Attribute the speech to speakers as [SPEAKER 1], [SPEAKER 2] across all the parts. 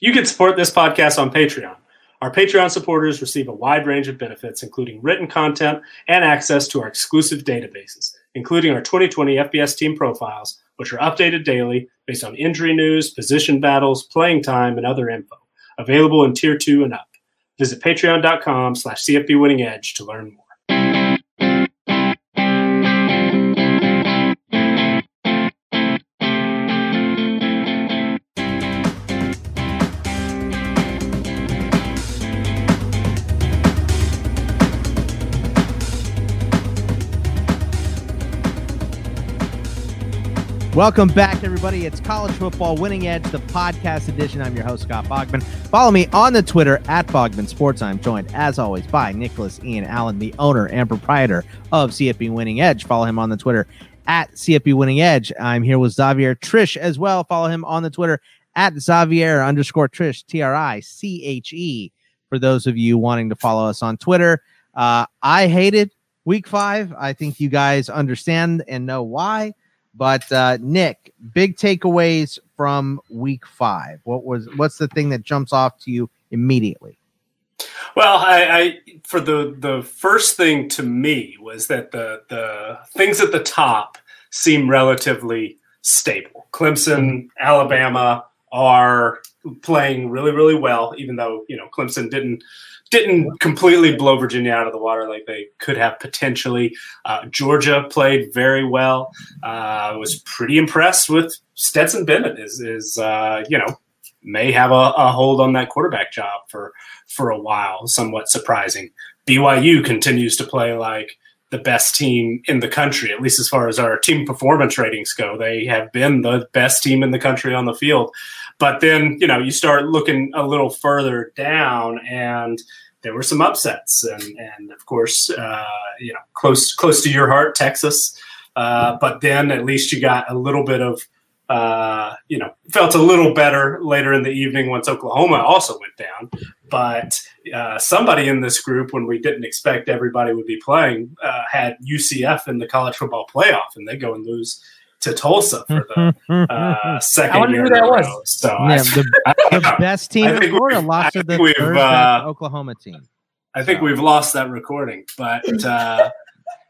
[SPEAKER 1] You can support this podcast on Patreon. Our Patreon supporters receive a wide range of benefits, including written content and access to our exclusive databases, including our 2020 FBS team profiles, which are updated daily based on injury news, position battles, playing time, and other info. Available in Tier 2 and up. Visit patreon.com slash CFB Winning Edge to learn more.
[SPEAKER 2] Welcome back, everybody. It's College Football Winning Edge, the podcast edition. I'm your host, Scott Bogman. Follow me on the Twitter at Bogman Sports. I'm joined, as always, by Nicholas Ian Allen, the owner and proprietor of CFB Winning Edge. Follow him on the Twitter at CFB Winning Edge. I'm here with Xavier Triche as well. Follow him on the Twitter at Xavier underscore Triche, T R I C H E, for those of you wanting to follow us on Twitter. Uh, I hated week five. I think you guys understand and know why. But uh, Nick, big takeaways from week five. What was what's the thing that jumps off to you immediately?
[SPEAKER 1] Well, I, I for the the first thing to me was that the the things at the top seem relatively stable. Clemson, Alabama are playing really really well, even though you know Clemson didn't didn't completely blow Virginia out of the water like they could have potentially. Uh, Georgia played very well. Uh, I was pretty impressed with Stetson Bennett. Is is uh, you know may have a, a, hold on that quarterback job for for a while. Somewhat surprising. BYU continues to play like the best team in the country, at least as far as our team performance ratings go. They have been the best team in the country on the field. But then, you know, you start looking a little further down and there were some upsets. And, and of course, uh, you know, close, close to your heart, Texas. Uh, but then at least you got a little bit of, uh, you know, felt a little better later in the evening once Oklahoma also went down. But uh, somebody in this group, when we didn't expect everybody would be playing, uh, had UCF in the college football playoff, and they go and lose to Tulsa for the uh, second year. I wonder who that was. So yeah, I,
[SPEAKER 2] the, the best team in Florida lost to the uh, Oklahoma team.
[SPEAKER 1] I think so. we've lost that recording, but uh,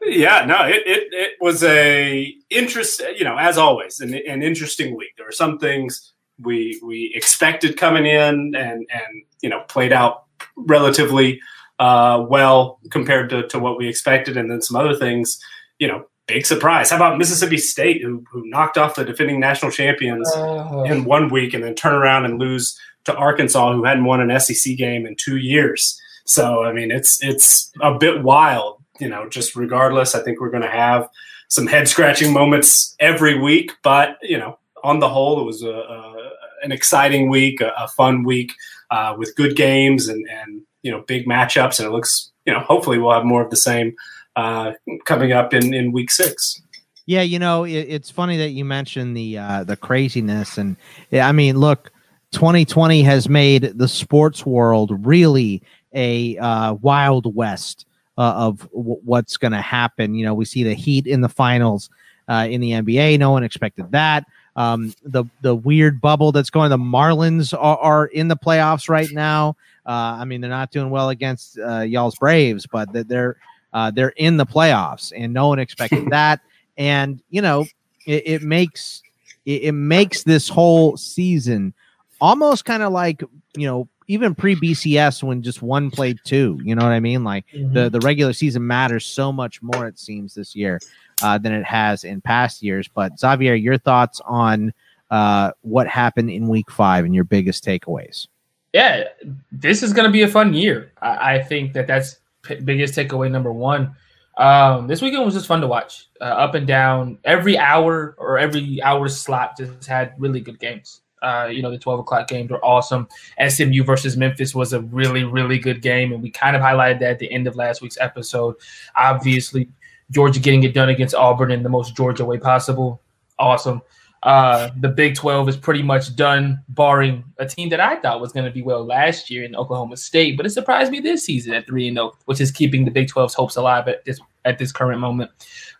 [SPEAKER 1] yeah, no, it, it, it was a interest. You know, as always, an, an interesting week. There were some things we we expected coming in, and and you know played out relatively uh, well compared to, to what we expected, and then some other things, you know, big surprise. How about Mississippi State, who, who knocked off the defending national champions uh, in one week and then turn around and lose to Arkansas, who hadn't won an SEC game in two years. So I mean, it's it's a bit wild, you know. Just regardless, I think we're going to have some head scratching moments every week. But you know, on the whole, it was a, a an exciting week, a, a fun week uh, with good games and and you know big matchups. And it looks, you know, hopefully we'll have more of the same uh, coming up in, in week six.
[SPEAKER 2] Yeah, you know, it, it's funny that you mentioned the uh, the craziness, and I mean, look, 2020 has made the sports world really a uh, wild west uh, of w- what's going to happen. You know, we see the Heat in the finals uh, in the NBA. No one expected that. Um, the the weird bubble that's going. The Marlins are, are in the playoffs right now. Uh, I mean, they're not doing well against uh, y'all's Braves, but they're uh, they're in the playoffs, and no one expected that. And you know, it, it makes it, it makes this whole season almost kind of like you know even pre BCS when just one played two. You know what I mean? Like mm-hmm. the the regular season matters so much more it seems this year uh, than it has in past years. But Xavier, your thoughts on uh, what happened in Week Five and your biggest takeaways?
[SPEAKER 3] Yeah, this is going to be a fun year. I, I think that that's p- biggest takeaway number one. Um, this weekend was just fun to watch, uh, up and down. Every hour or every hour slot just had really good games. Uh, you know, the 12 o'clock games were awesome. SMU versus Memphis was a really, really good game. And we kind of highlighted that at the end of last week's episode. Obviously, Georgia getting it done against Auburn in the most Georgia way possible. Awesome. Uh, the Big 12 is pretty much done, barring a team that I thought was going to be well last year in Oklahoma State, but it surprised me this season at 3 0, which is keeping the Big 12's hopes alive at this at this current moment.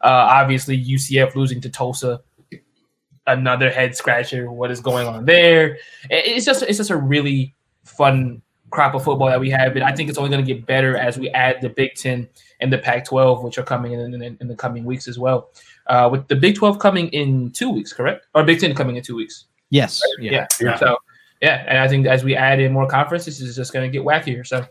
[SPEAKER 3] Uh, obviously, UCF losing to Tulsa. another head scratcher. What is going on there? It's just it's just a really fun crop of football that we have, and I think it's only going to get better as we add the Big Ten and the Pac-12, which are coming in in, in the coming weeks as well. Uh, with the Big 12 coming in two weeks, correct? Or Big Ten coming in two weeks?
[SPEAKER 2] Yes.
[SPEAKER 3] Yeah. yeah. yeah. So yeah, and I think as we add in more conferences, it's just going to get wackier. So.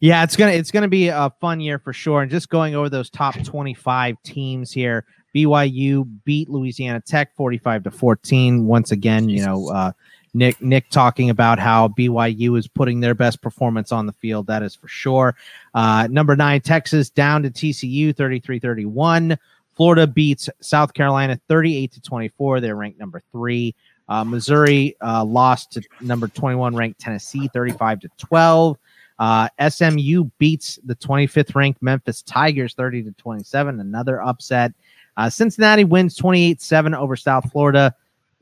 [SPEAKER 2] Yeah, it's gonna it's gonna be a fun year for sure. And just going over those top twenty five teams here, BYU beat Louisiana Tech forty five to fourteen. Once again, Jesus. you know, uh, Nick Nick talking about how BYU is putting their best performance on the field. That is for sure. Uh, number nine, Texas down to TCU 33-31. Florida beats South Carolina 38 to 24. They're ranked number three. Uh, Missouri uh, lost to number 21 ranked Tennessee 35 to 12. Uh, SMU beats the 25th ranked Memphis Tigers 30 to 27. Another upset. Uh, Cincinnati wins 28 7 over South Florida.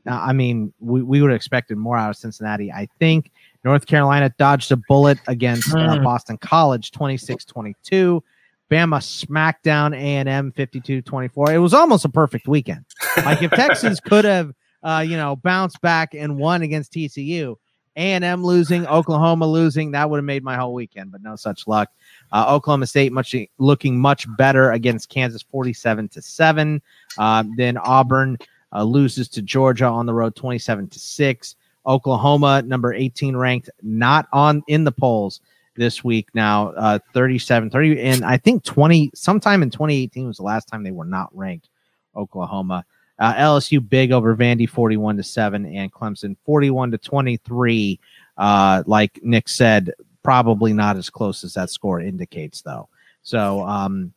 [SPEAKER 2] I mean, we, we would have expected more out of Cincinnati. I think North Carolina dodged a bullet against uh, hmm. Boston College 26 22. Bama smacked down A&M 52 24. It was almost a perfect weekend. Like if Texas could have uh, you know, bounce back and won against TCU. A&M losing, Oklahoma losing, that would have made my whole weekend, but no such luck. Uh, Oklahoma State much looking much better against Kansas, forty-seven to seven. Uh, then Auburn uh, loses to Georgia on the road, twenty-seven to six. Oklahoma, number eighteen ranked, not on in the polls this week now, uh, 37, 30, and I think twenty sometime in twenty eighteen was the last time they were not ranked. Oklahoma. Uh, LSU big over Vandy 41 to 7 and Clemson 41 to 23. Uh, like Nick said, probably not as close as that score indicates, though. So, um,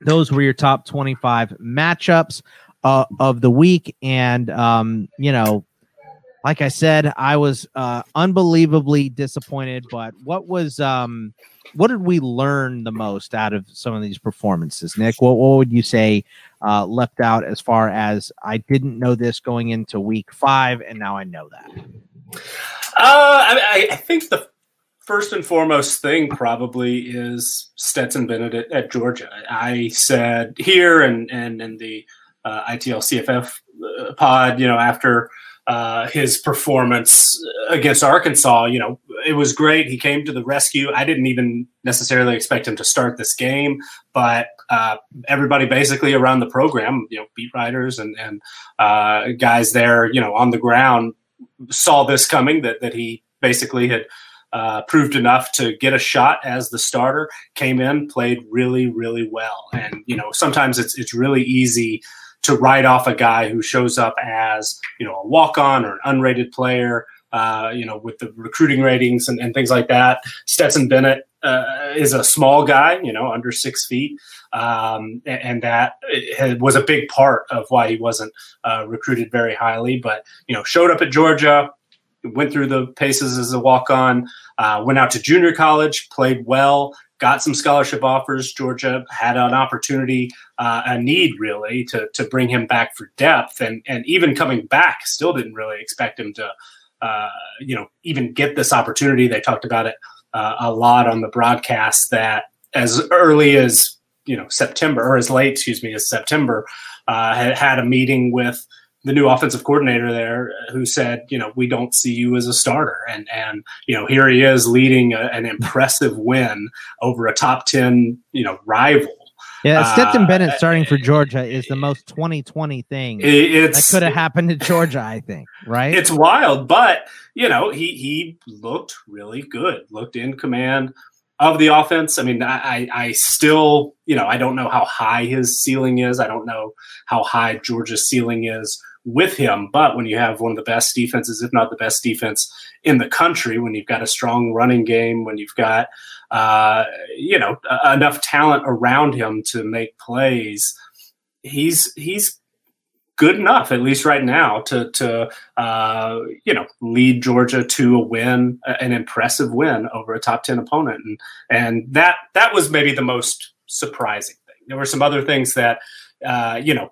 [SPEAKER 2] those were your top 25 matchups uh, of the week. And, um, you know, like I said, I was uh, unbelievably disappointed. But what was, um, what did we learn the most out of some of these performances, Nick? What, what would you say uh, left out as far as I didn't know this going into week five, and now I know that?
[SPEAKER 1] Uh, I, I think the first and foremost thing probably is Stetson Bennett at, at Georgia. I said here and and in the uh, ITL CFF uh, pod, you know, after uh, his performance against Arkansas, you know, it was great. He came to the rescue. I didn't even necessarily expect him to start this game, but uh, everybody basically around the program, you know, beat writers and, and uh, guys there, you know, on the ground saw this coming that, that he basically had uh, proved enough to get a shot as the starter, came in, played really, really well. And, you know, sometimes it's, it's really easy – to write off a guy who shows up as you know a walk on or an unrated player. Uh, you know, with the recruiting ratings and, and things like that. Stetson Bennett uh, is a small guy, you know, under six feet, um, and, and, that was a big part of why he wasn't uh, recruited very highly. But you know, showed up at Georgia, went through the paces as a walk on, uh, went out to junior college, played well, got some scholarship offers. Georgia had an opportunity, uh, a need really, to to bring him back for depth, and and even coming back, still didn't really expect him to, uh, you know, even get this opportunity. They talked about it uh, a lot on the broadcast that as early as you know September or as late, excuse me, as September, uh, had had a meeting with the new offensive coordinator there uh, who said, you know, we don't see you as a starter. And, and, you know, here he is leading a, an impressive win over a top 10, you know, rival.
[SPEAKER 2] Yeah, uh, Stetson uh, Bennett starting for eh, Georgia is the eh, most 2020 thing eh, that could have happened to Georgia, I think, right?
[SPEAKER 1] It's wild, but you know, he he looked really good, looked in command of the offense. I mean, I I still, you know, I don't know how high his ceiling is. I don't know how high Georgia's ceiling is with him. But when you have one of the best defenses, if not the best defense in the country, when you've got a strong running game, when you've got uh, you know enough talent around him to make plays, he's he's good enough, at least right now, to to uh, you know lead Georgia to a win, an impressive win over a top ten opponent, and and that that was maybe the most surprising thing. There were some other things that uh, you know,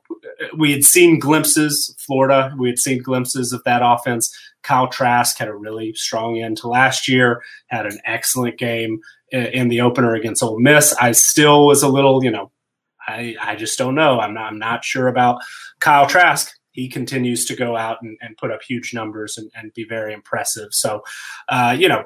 [SPEAKER 1] we had seen glimpses, Florida, we had seen glimpses of that offense. Kyle Trask had a really strong end to last year, had an excellent game in the opener against Ole Miss. I still was a little, you know, I, I just don't know. I'm not, I'm not sure about Kyle Trask. he continues to go out and, and put up huge numbers and, and be very impressive. So, uh, you know,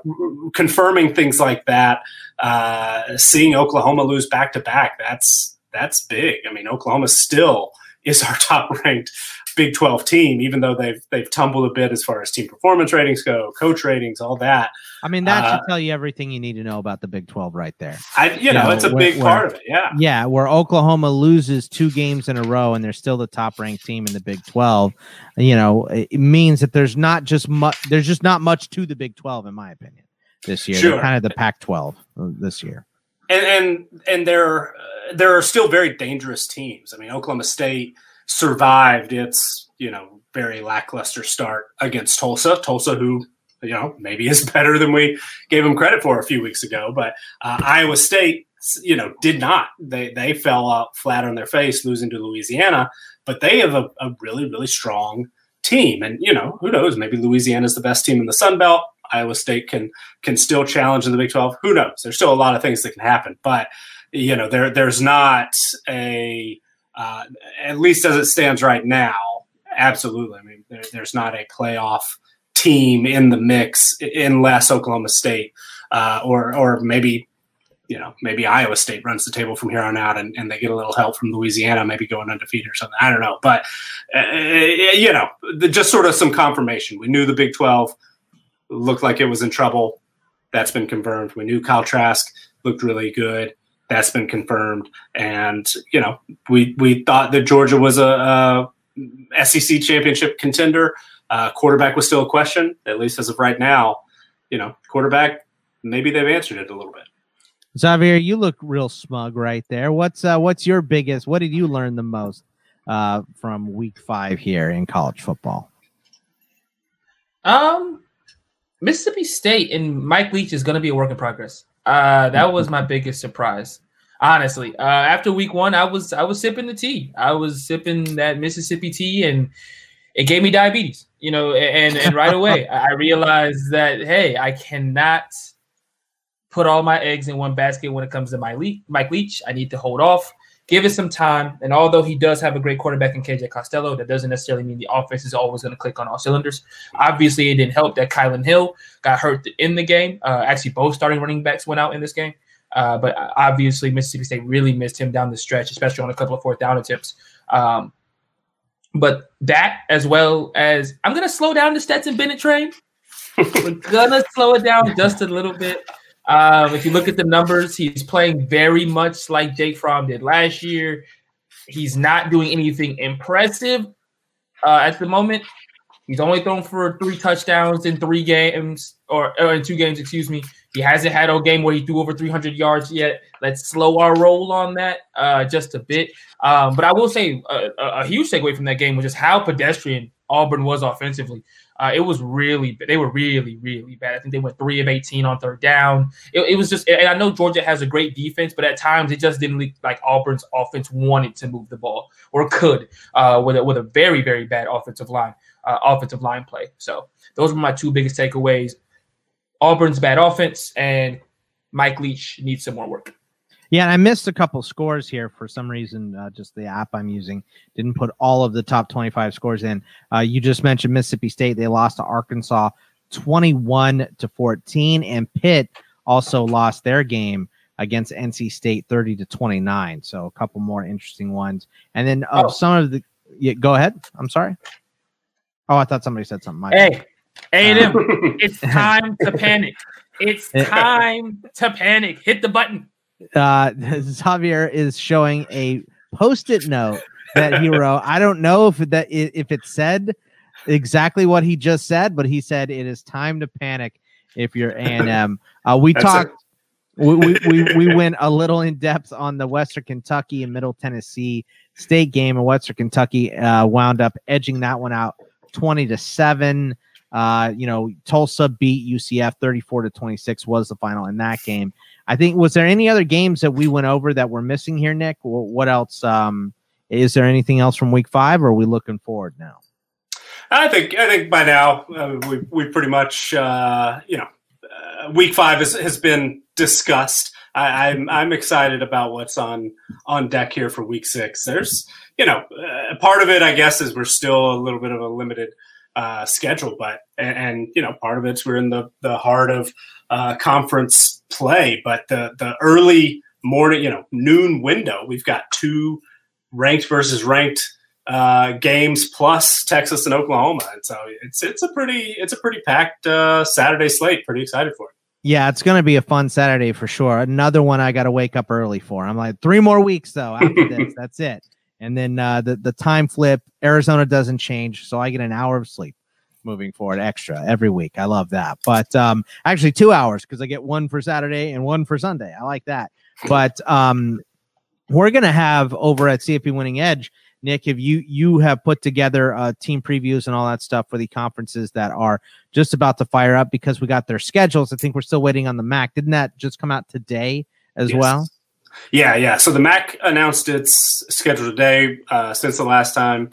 [SPEAKER 1] confirming things like that, uh, seeing Oklahoma lose back to back, that's that's big. I mean, Oklahoma still is our top ranked Big 12 team, even though they've they've tumbled a bit as far as team performance ratings go, coach ratings, all that.
[SPEAKER 2] I mean, that uh, should tell you everything you need to know about the Big 12 right there.
[SPEAKER 1] I, you, you know, know, it's a where, big part of it. Yeah.
[SPEAKER 2] Yeah. Where Oklahoma loses two games in a row and they're still the top ranked team in the Big 12, you know, it means that there's not just much, there's just not much to the Big 12, in my opinion, this year. Sure. Kind of the Pac 12 uh, this year.
[SPEAKER 1] And, and, and there, uh, there are still very dangerous teams. I mean, Oklahoma State survived its, you know, very lackluster start against Tulsa. Tulsa, who you know maybe is better than we gave them credit for a few weeks ago, but uh, Iowa State, you know, did not. They they fell out flat on their face, losing to Louisiana. But they have a, a really really strong team, and you know who knows? Maybe Louisiana is the best team in the Sun Belt. Iowa State can can still challenge in the Big Twelve. Who knows? There's still a lot of things that can happen, but you know there there's not a uh, at least as it stands right now absolutely. I mean, there, there's not a playoff team in the mix unless Oklahoma State uh, or or maybe you know maybe Iowa State runs the table from here on out and, and they get a little help from Louisiana, maybe going undefeated or something. I don't know, but uh, you know, the, just sort of some confirmation. We knew the Big Twelve looked like it was in trouble. That's been confirmed. We knew Kyle Trask looked really good. That's been confirmed. And you know, we we thought that Georgia was a, a SEC championship contender. Uh, quarterback was still a question, at least as of right now. You know, quarterback, maybe they've answered it a little bit.
[SPEAKER 2] Xavier, you look real smug right there. What's uh, what's your biggest? What did you learn the most uh, from Week Five here in college football?
[SPEAKER 3] Um, Mississippi State and Mike Leach is going to be a work in progress. Uh, that was my biggest surprise honestly. Uh, after week one, I was I was sipping the tea. I was sipping that Mississippi tea, and it gave me diabetes. You know, and and right away I realized that hey, I cannot put all my eggs in one basket when it comes to my Le- Mike Leach. I need to hold off, give it some time. And although he does have a great quarterback in KJ Costello, that doesn't necessarily mean the offense is always going to click on all cylinders. Obviously, it didn't help that Kylan Hill got hurt in the game. Uh, actually, both starting running backs went out in this game. Uh, but obviously, Mississippi State really missed him down the stretch, especially on a couple of fourth down attempts. Um, but that, as well as I'm going to slow down the Stetson Bennett train. We're going to slow it down just a little bit. Um, if you look at the numbers, he's playing very much like Jake Fromm did last year. He's not doing anything impressive uh, at the moment. He's only thrown for three touchdowns in three games, or, or in two games, excuse me. He hasn't had a game where he threw over 300 yards yet. Let's slow our roll on that uh, just a bit. Um, but I will say a, a, huge takeaway from that game was just how pedestrian Auburn was offensively. Uh, it was really they were really really bad. I think they went three of 18 on third down. It, it was just, and I know Georgia has a great defense, but at times it just didn't look like Auburn's offense wanted to move the ball or could uh, with a, with a very very bad offensive line uh, offensive line play. So those were my two biggest takeaways. Auburn's bad offense, and Mike Leach needs some more work.
[SPEAKER 2] Yeah, and I missed a couple scores here for some reason. Uh, just the app I'm using didn't put all of the top 25 scores in. Uh, you just mentioned Mississippi State; they lost to Arkansas 21 to 14, and Pitt also lost their game against NC State 30 to 29. So a couple more interesting ones. And then uh, oh. some of the yeah, go ahead. I'm sorry. Oh, I thought somebody said something. My
[SPEAKER 3] hey, a&M, it's time to panic. It's time to panic. Hit the button.
[SPEAKER 2] Uh, Xavier is showing a post-it note that he wrote. I don't know if that if it said exactly what he just said, but he said it is time to panic if you're A&M. Uh, we That's talked. We, we, we, we went a little in depth on the Western Kentucky and Middle Tennessee State game, and Western Kentucky uh, wound up edging that one out 20 to 7. Uh, you know, Tulsa beat UCF 34 to 26 was the final in that game. I think was there any other games that we went over that we're missing here, Nick? What else? Um, is there anything else from week five or are we looking forward now?
[SPEAKER 1] I think I think by now uh, we we pretty much uh, you know uh, week five has, has been discussed. I, am I'm, I'm excited about what's on on deck here for Week Six. There's you know uh, part of it, I guess, is we're still a little bit of a limited uh, schedule, but and, and, you know part of it's we're in the the heart of uh, conference play, but the the early morning, you know, noon window, we've got two ranked versus ranked uh, games plus Texas and Oklahoma, and so it's it's a pretty it's a pretty packed uh, Saturday slate. Pretty excited for it.
[SPEAKER 2] Yeah, it's going to be a fun Saturday for sure. Another one I got to wake up early for. I'm like three more weeks though. After this, that's it. And then uh, the the time flip. Arizona doesn't change, so I get an hour of sleep moving forward extra every week. I love that. But um, actually, two hours because I get one for Saturday and one for Sunday. I like that. But um, we're going to have over at CFB Winning Edge Nick, have you you have put together uh, team previews and all that stuff for the conferences that are just about to fire up because we got their schedules. I think we're still waiting on the MAC. Didn't that just come out today as yes. well?
[SPEAKER 1] Yeah, yeah. So the MAC announced its schedule today. Uh, since the last time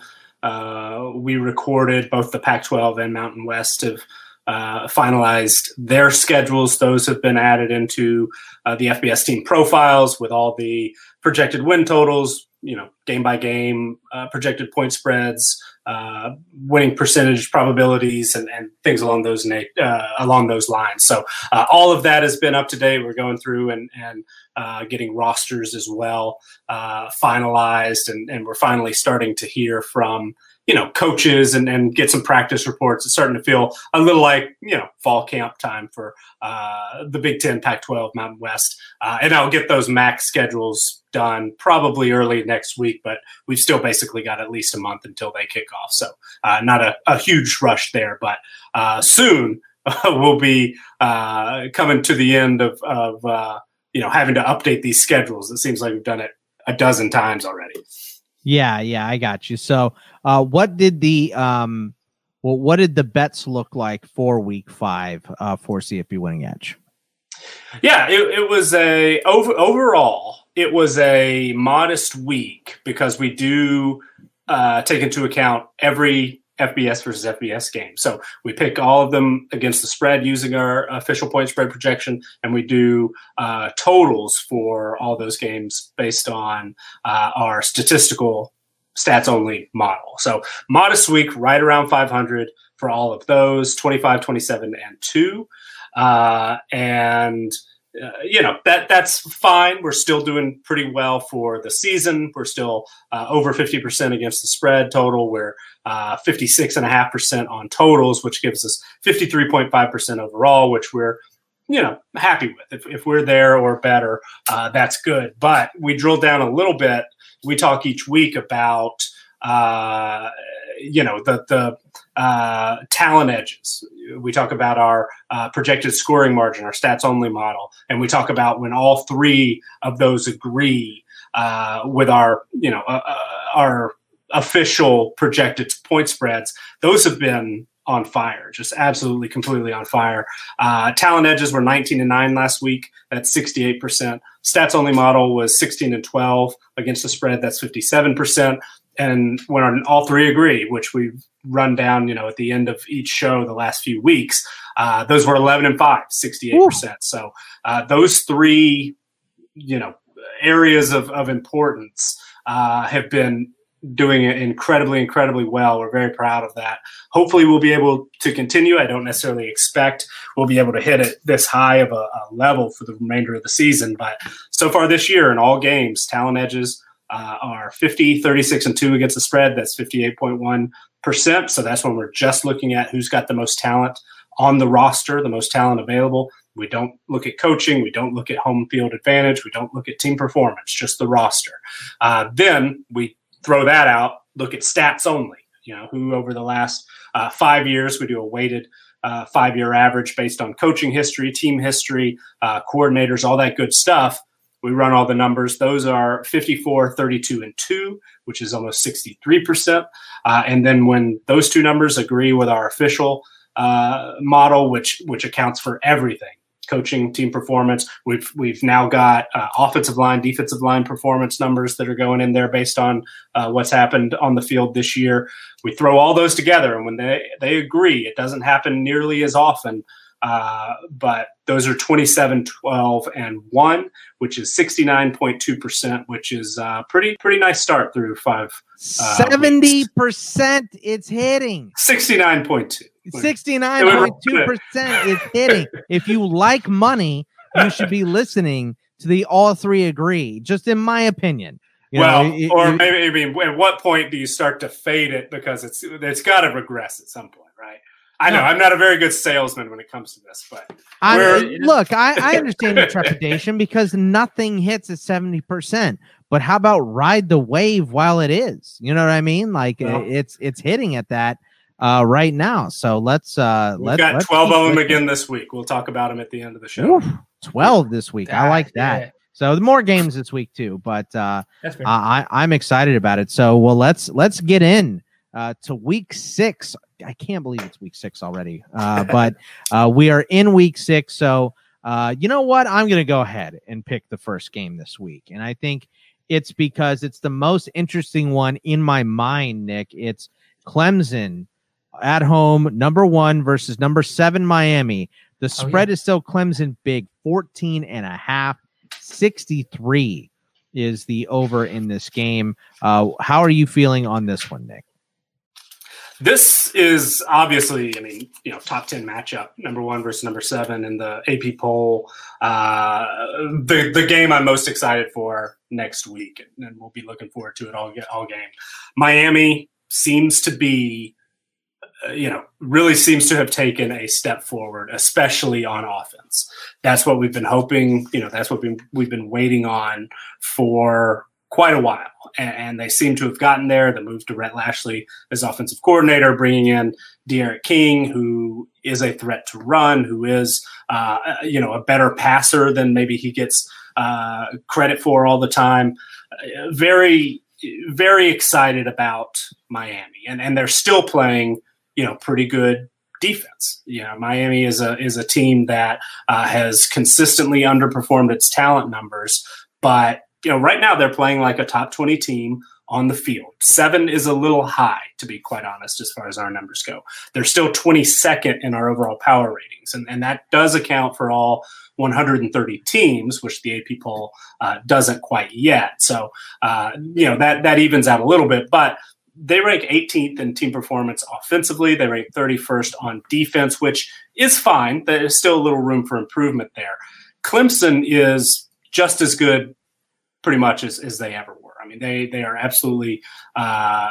[SPEAKER 1] uh, we recorded, both the Pac-12 and Mountain West have uh, finalized their schedules. Those have been added into uh, the FBS team profiles with all the projected win totals, you know, game by game, uh, projected point spreads, uh, winning percentage probabilities, and, and things along those na- uh, along those lines. So uh, all of that has been up to date. We're going through and and uh, getting rosters as well uh, finalized, and, and we're finally starting to hear from you know coaches and, and get some practice reports. It's starting to feel a little like you know fall camp time for uh, the big 10 pac 12 mountain west. Uh, and i'll get those max schedules done probably early next week but we've still basically got at least a month until they kick off. So uh, not a, a, huge rush there but uh, soon we'll be uh, coming to the end of, of uh, you know having to update these schedules. It seems like we've done it a dozen times already
[SPEAKER 2] yeah, yeah, I got you. So, uh, what did the um, well, what did the bets look like for Week Five uh, for CFB Winning Edge?
[SPEAKER 1] Yeah, it, it was a over overall. It was a modest week because we do uh, take into account every FBS versus FBS game. So we pick all of them against the spread using our official point spread projection, and we do uh, totals for all those games based on uh, our statistical stats only model. So modest week, right around 500 for all of those 25, 27, and 2. Uh, and uh, you know that that's fine. We're still doing pretty well for the season. We're still uh, over fifty percent against the spread total. We're uh, fifty six and a half percent on totals, which gives us fifty three point five percent overall, which we're you know happy with. If, if we're there or better, uh, that's good. But we drill down a little bit. We talk each week about uh, you know the the uh, talent edges. We talk about our uh, projected scoring margin, our stats only model, and we talk about when all three of those agree uh, with our you know uh, uh, our official projected point spreads. Those have been on fire, just absolutely completely on fire. Uh, talent edges were 19 and 9 last week. That's 68%. Stats only model was 16 and 12 against the spread. That's 57% and when all three agree, which we've run down, you know, at the end of each show the last few weeks, uh, those were 11 and 5, 68%. Ooh. So uh, those three, you know, areas of, of importance uh, have been doing it incredibly, incredibly well. We're very proud of that. Hopefully, we'll be able to continue. I don't necessarily expect we'll be able to hit it this high of a, a level for the remainder of the season, but so far this year in all games, talent edges uh, are 50, 36, and 2 against the spread. That's 58.1%. So that's when we're just looking at who's got the most talent on the roster, the most talent available. We don't look at coaching. We don't look at home field advantage. We don't look at team performance, just the roster. Uh, then we throw that out, look at stats only. You know, who over the last uh, five years, we do a weighted uh, five year average based on coaching history, team history, uh, coordinators, all that good stuff. We run all the numbers. Those are 54, 32, and 2, which is almost 63%. Uh, and then when those two numbers agree with our official uh, model, which which accounts for everything, coaching, team performance. We've we've now got uh, offensive line, defensive line performance numbers that are going in there based on uh, what's happened on the field this year. We throw all those together, and when they they agree, it doesn't happen nearly as often Uh, but those are 27, 12, and 1, which is 69.2%, which is uh, pretty pretty nice start through five.
[SPEAKER 2] Uh, 70% it's hitting.
[SPEAKER 1] 69.2.
[SPEAKER 2] 69.2% is hitting. If you like money, you should be listening to the all three agree, just in my opinion.
[SPEAKER 1] You well, know, it, or maybe I mean, at what point do you start to fade it because it's it's got to regress at some point, right? I know no. I'm not a very good salesman when it comes to this, but
[SPEAKER 2] I look, I, I understand your trepidation because nothing hits at seventy percent. But how about ride the wave while it is? You know what I mean? Like it's it's hitting at that uh, right now. So let's uh,
[SPEAKER 1] We've
[SPEAKER 2] let's
[SPEAKER 1] got
[SPEAKER 2] let's
[SPEAKER 1] twelve of them again this week. We'll talk about them at the end of the show. Oof,
[SPEAKER 2] twelve this week. I like that. Yeah. So the more games this week too, but uh, I, I'm excited about it. So well, let's let's get in uh, to week six. I can't believe it's week six already, uh, but uh, we are in week six. So uh, you know what? I'm going to go ahead and pick the first game this week, and I think it's because it's the most interesting one in my mind. Nick, it's Clemson at home, number one versus number seven Miami. The spread oh, yeah. is still Clemson big, 14 and a half. 63 is the over in this game. Uh, how are you feeling on this one, Nick?
[SPEAKER 1] This is obviously, I mean, you know, top 10 matchup, number one versus number seven in the AP poll. Uh, the, the game I'm most excited for next week, and we'll be looking forward to it all, all game. Miami seems to be uh, you know, really seems to have taken a step forward, especially on offense. That's what we've been hoping. You know, that's what we've, we've been waiting on for quite a while, and, and, they seem to have gotten there. The move to Rhett Lashlee as offensive coordinator, bringing in D'Eriq King, who is a threat to run, who is uh, you know a better passer than maybe he gets uh, credit for all the time. Uh, very very excited about Miami, and and they're still playing you know pretty good defense. You know, Miami is a is a team that uh, has consistently underperformed its talent numbers, but you know right now they're playing like a top twenty team on the field. Seven is a little high, to be quite honest, as far as our numbers go. They're still 22nd in our overall power ratings, and, and that does account for all 130 teams, which the AP poll uh, doesn't quite yet. So, uh, you know, that, that evens out a little bit, but they rank 18th in team performance offensively. They rank 31st on defense, which is fine. There's still a little room for improvement there. Clemson is just as good, pretty much as, as they ever were. I mean, they they are absolutely uh,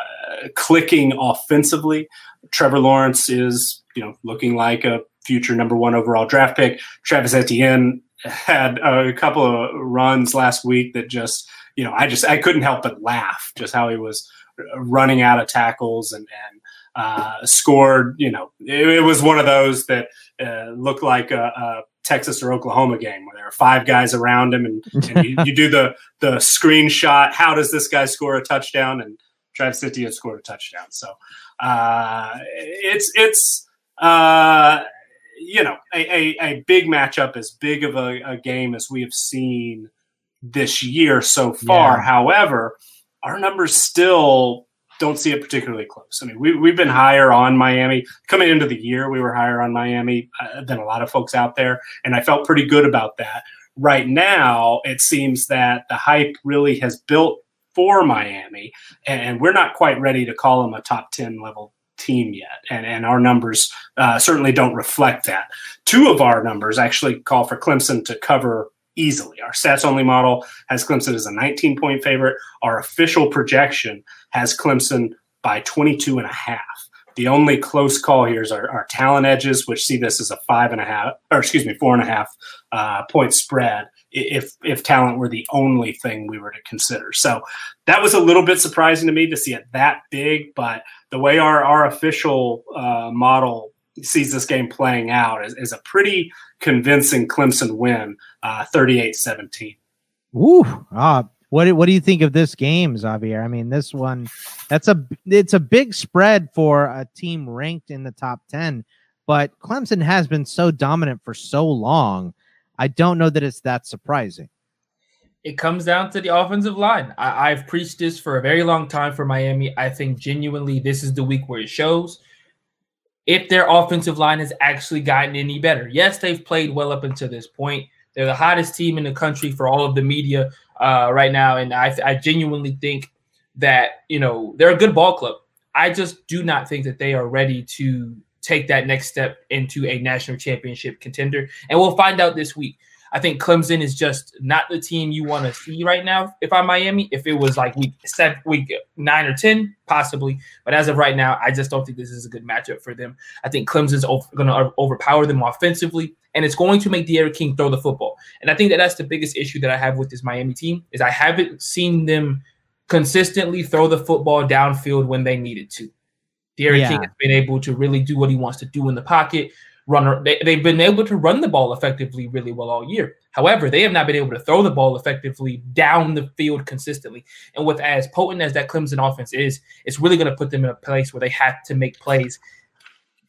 [SPEAKER 1] clicking offensively. Trevor Lawrence is you know looking like a future number one overall draft pick. Travis Etienne had a couple of runs last week that just you know I just I couldn't help but laugh just how he was running out of tackles and, and uh, scored. You know, it, it, was one of those that uh, looked like a, a, Texas or Oklahoma game where there are five guys around him, and, and you, you, do the the screenshot. How does this guy score a touchdown? And Travis Etienne scored a touchdown. So uh, it's it's uh, you know a, a, a, big matchup, as big of a, a, game as we have seen this year so far. Yeah. However our numbers still don't see it particularly close. I mean, we, we've been higher on Miami coming into the year. We were higher on Miami uh, than a lot of folks out there, and I felt pretty good about that. Right now, it seems that the hype really has built for Miami, and we're not quite ready to call them a top 10 level team yet. And, and our numbers uh, certainly don't reflect that. Two of our numbers actually call for Clemson to cover easily. Our stats only model has Clemson as a 19 point favorite. Our official projection has Clemson by 22 and a half. The only close call here is our, our talent edges, which see this as a five and a half, or excuse me, four and a half uh, point spread. If if talent were the only thing we were to consider, so that was a little bit surprising to me to see it that big. But the way our our official uh, model sees this game playing out is, is a pretty convincing Clemson win, uh, 38-17.
[SPEAKER 2] Ooh, uh, what what do you think of this game, Xavier? I mean, this one that's a it's a big spread for a team ranked in the top 10, but Clemson has been so dominant for so long. I don't know that it's that surprising.
[SPEAKER 3] It comes down to the offensive line. I, I've preached this for a very long time for Miami. I think genuinely this is the week where it shows if their offensive line has actually gotten any better. Yes, they've played well up until this point. They're the hottest team in the country for all of the media uh, right now, and I, I genuinely think that you know they're a good ball club. I just do not think that they are ready to take that next step into a national championship contender, and we'll find out this week. I think Clemson is just not the team you want to see right now. If I'm Miami, if it was like week seven, week nine or ten, possibly. But as of right now, I just don't think this is a good matchup for them. I think Clemson's over, going to overpower them offensively, and it's going to make D'Eriq King throw the football. And I think that that's the biggest issue that I have with this Miami team is I haven't seen them consistently throw the football downfield when they needed to. D'Eriq yeah. King has been able to really do what he wants to do in the pocket, runner. They, they've been able to run the ball effectively really well all year. However, they have not been able to throw the ball effectively down the field consistently. And with as potent as that Clemson offense is, it's really going to put them in a place where they have to make plays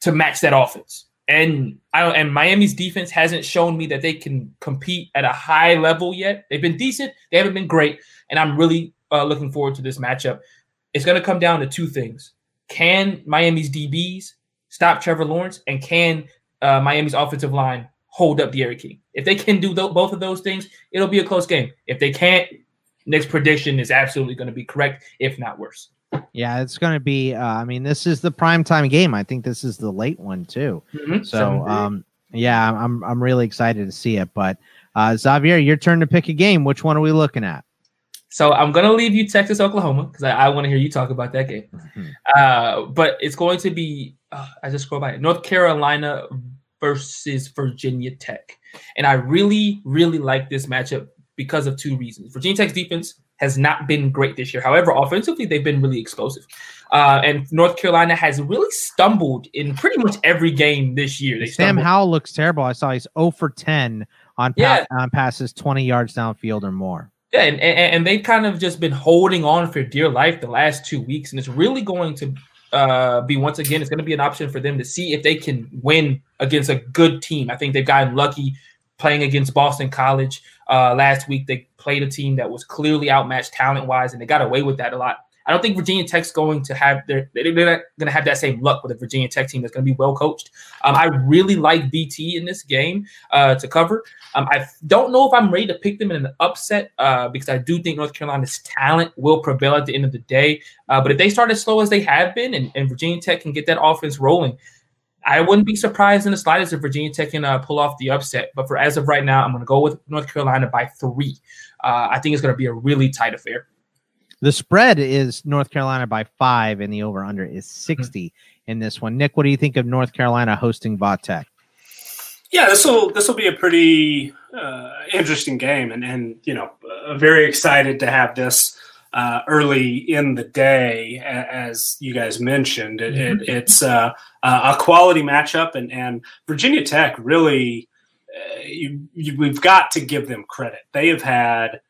[SPEAKER 3] to match that offense. And I and Miami's defense hasn't shown me that they can compete at a high level yet. They've been decent, they haven't been great, and I'm really uh, looking forward to this matchup. It's going to come down to two things: Can Miami's DBs stop Trevor Lawrence, and can uh, Miami's offensive line hold up D'Eriq King. If they can do th- both of those things, it'll be a close game. If they can't, Nick's prediction is absolutely going to be correct, if not worse.
[SPEAKER 2] Yeah, it's going to be. Uh, I mean, this is the prime time game. I think this is the late one too. Mm-hmm. So, um, yeah, I'm I'm really excited to see it. But uh, Xavier, your turn to pick a game. Which one are we looking at?
[SPEAKER 3] So I'm gonna leave you Texas Oklahoma because I, I want to hear you talk about that game. Mm-hmm. Uh, but it's going to be uh, I just scroll by North Carolina versus Virginia Tech, and I really really like this matchup because of two reasons. Virginia Tech's defense has not been great this year. However, offensively they've been really explosive, uh, and North Carolina has really stumbled in pretty much every game this year. They
[SPEAKER 2] Sam stumbled. Howell looks terrible. I saw he's 0 for 10 on, yeah. on passes 20 yards downfield or more.
[SPEAKER 3] Yeah, and, and, and they've kind of just been holding on for dear life the last two weeks, and it's really going to uh, be once again, it's going to be an option for them to see if they can win against a good team. I think they've gotten lucky playing against Boston College uh, last week. They played a team that was clearly outmatched talent wise, and they got away with that a lot. I don't think Virginia Tech's going to have their they're not going to have that same luck with a Virginia Tech team that's going to be well coached. Um, I really like VT in this game uh, to cover. Um, I don't know if I'm ready to pick them in an upset uh, because I do think North Carolina's talent will prevail at the end of the day. Uh, but if they start as slow as they have been, and, and, Virginia Tech can get that offense rolling, I wouldn't be surprised in the slightest if Virginia Tech can uh, pull off the upset. But for as of right now, I'm going to go with North Carolina by three. Uh, I think it's going to be a really tight affair.
[SPEAKER 2] The spread is North Carolina by five, and the over under is mm-hmm. 60 mm-hmm. in this one. Nick, what do you think of North Carolina hosting Tech?
[SPEAKER 1] Yeah, this will this will be a pretty uh, interesting game, and and you know, uh, very excited to have this uh, early in the day, as you guys mentioned. It, mm-hmm. it, it's uh, a quality matchup, and and Virginia Tech really, uh, you, you, we've got to give them credit. They have had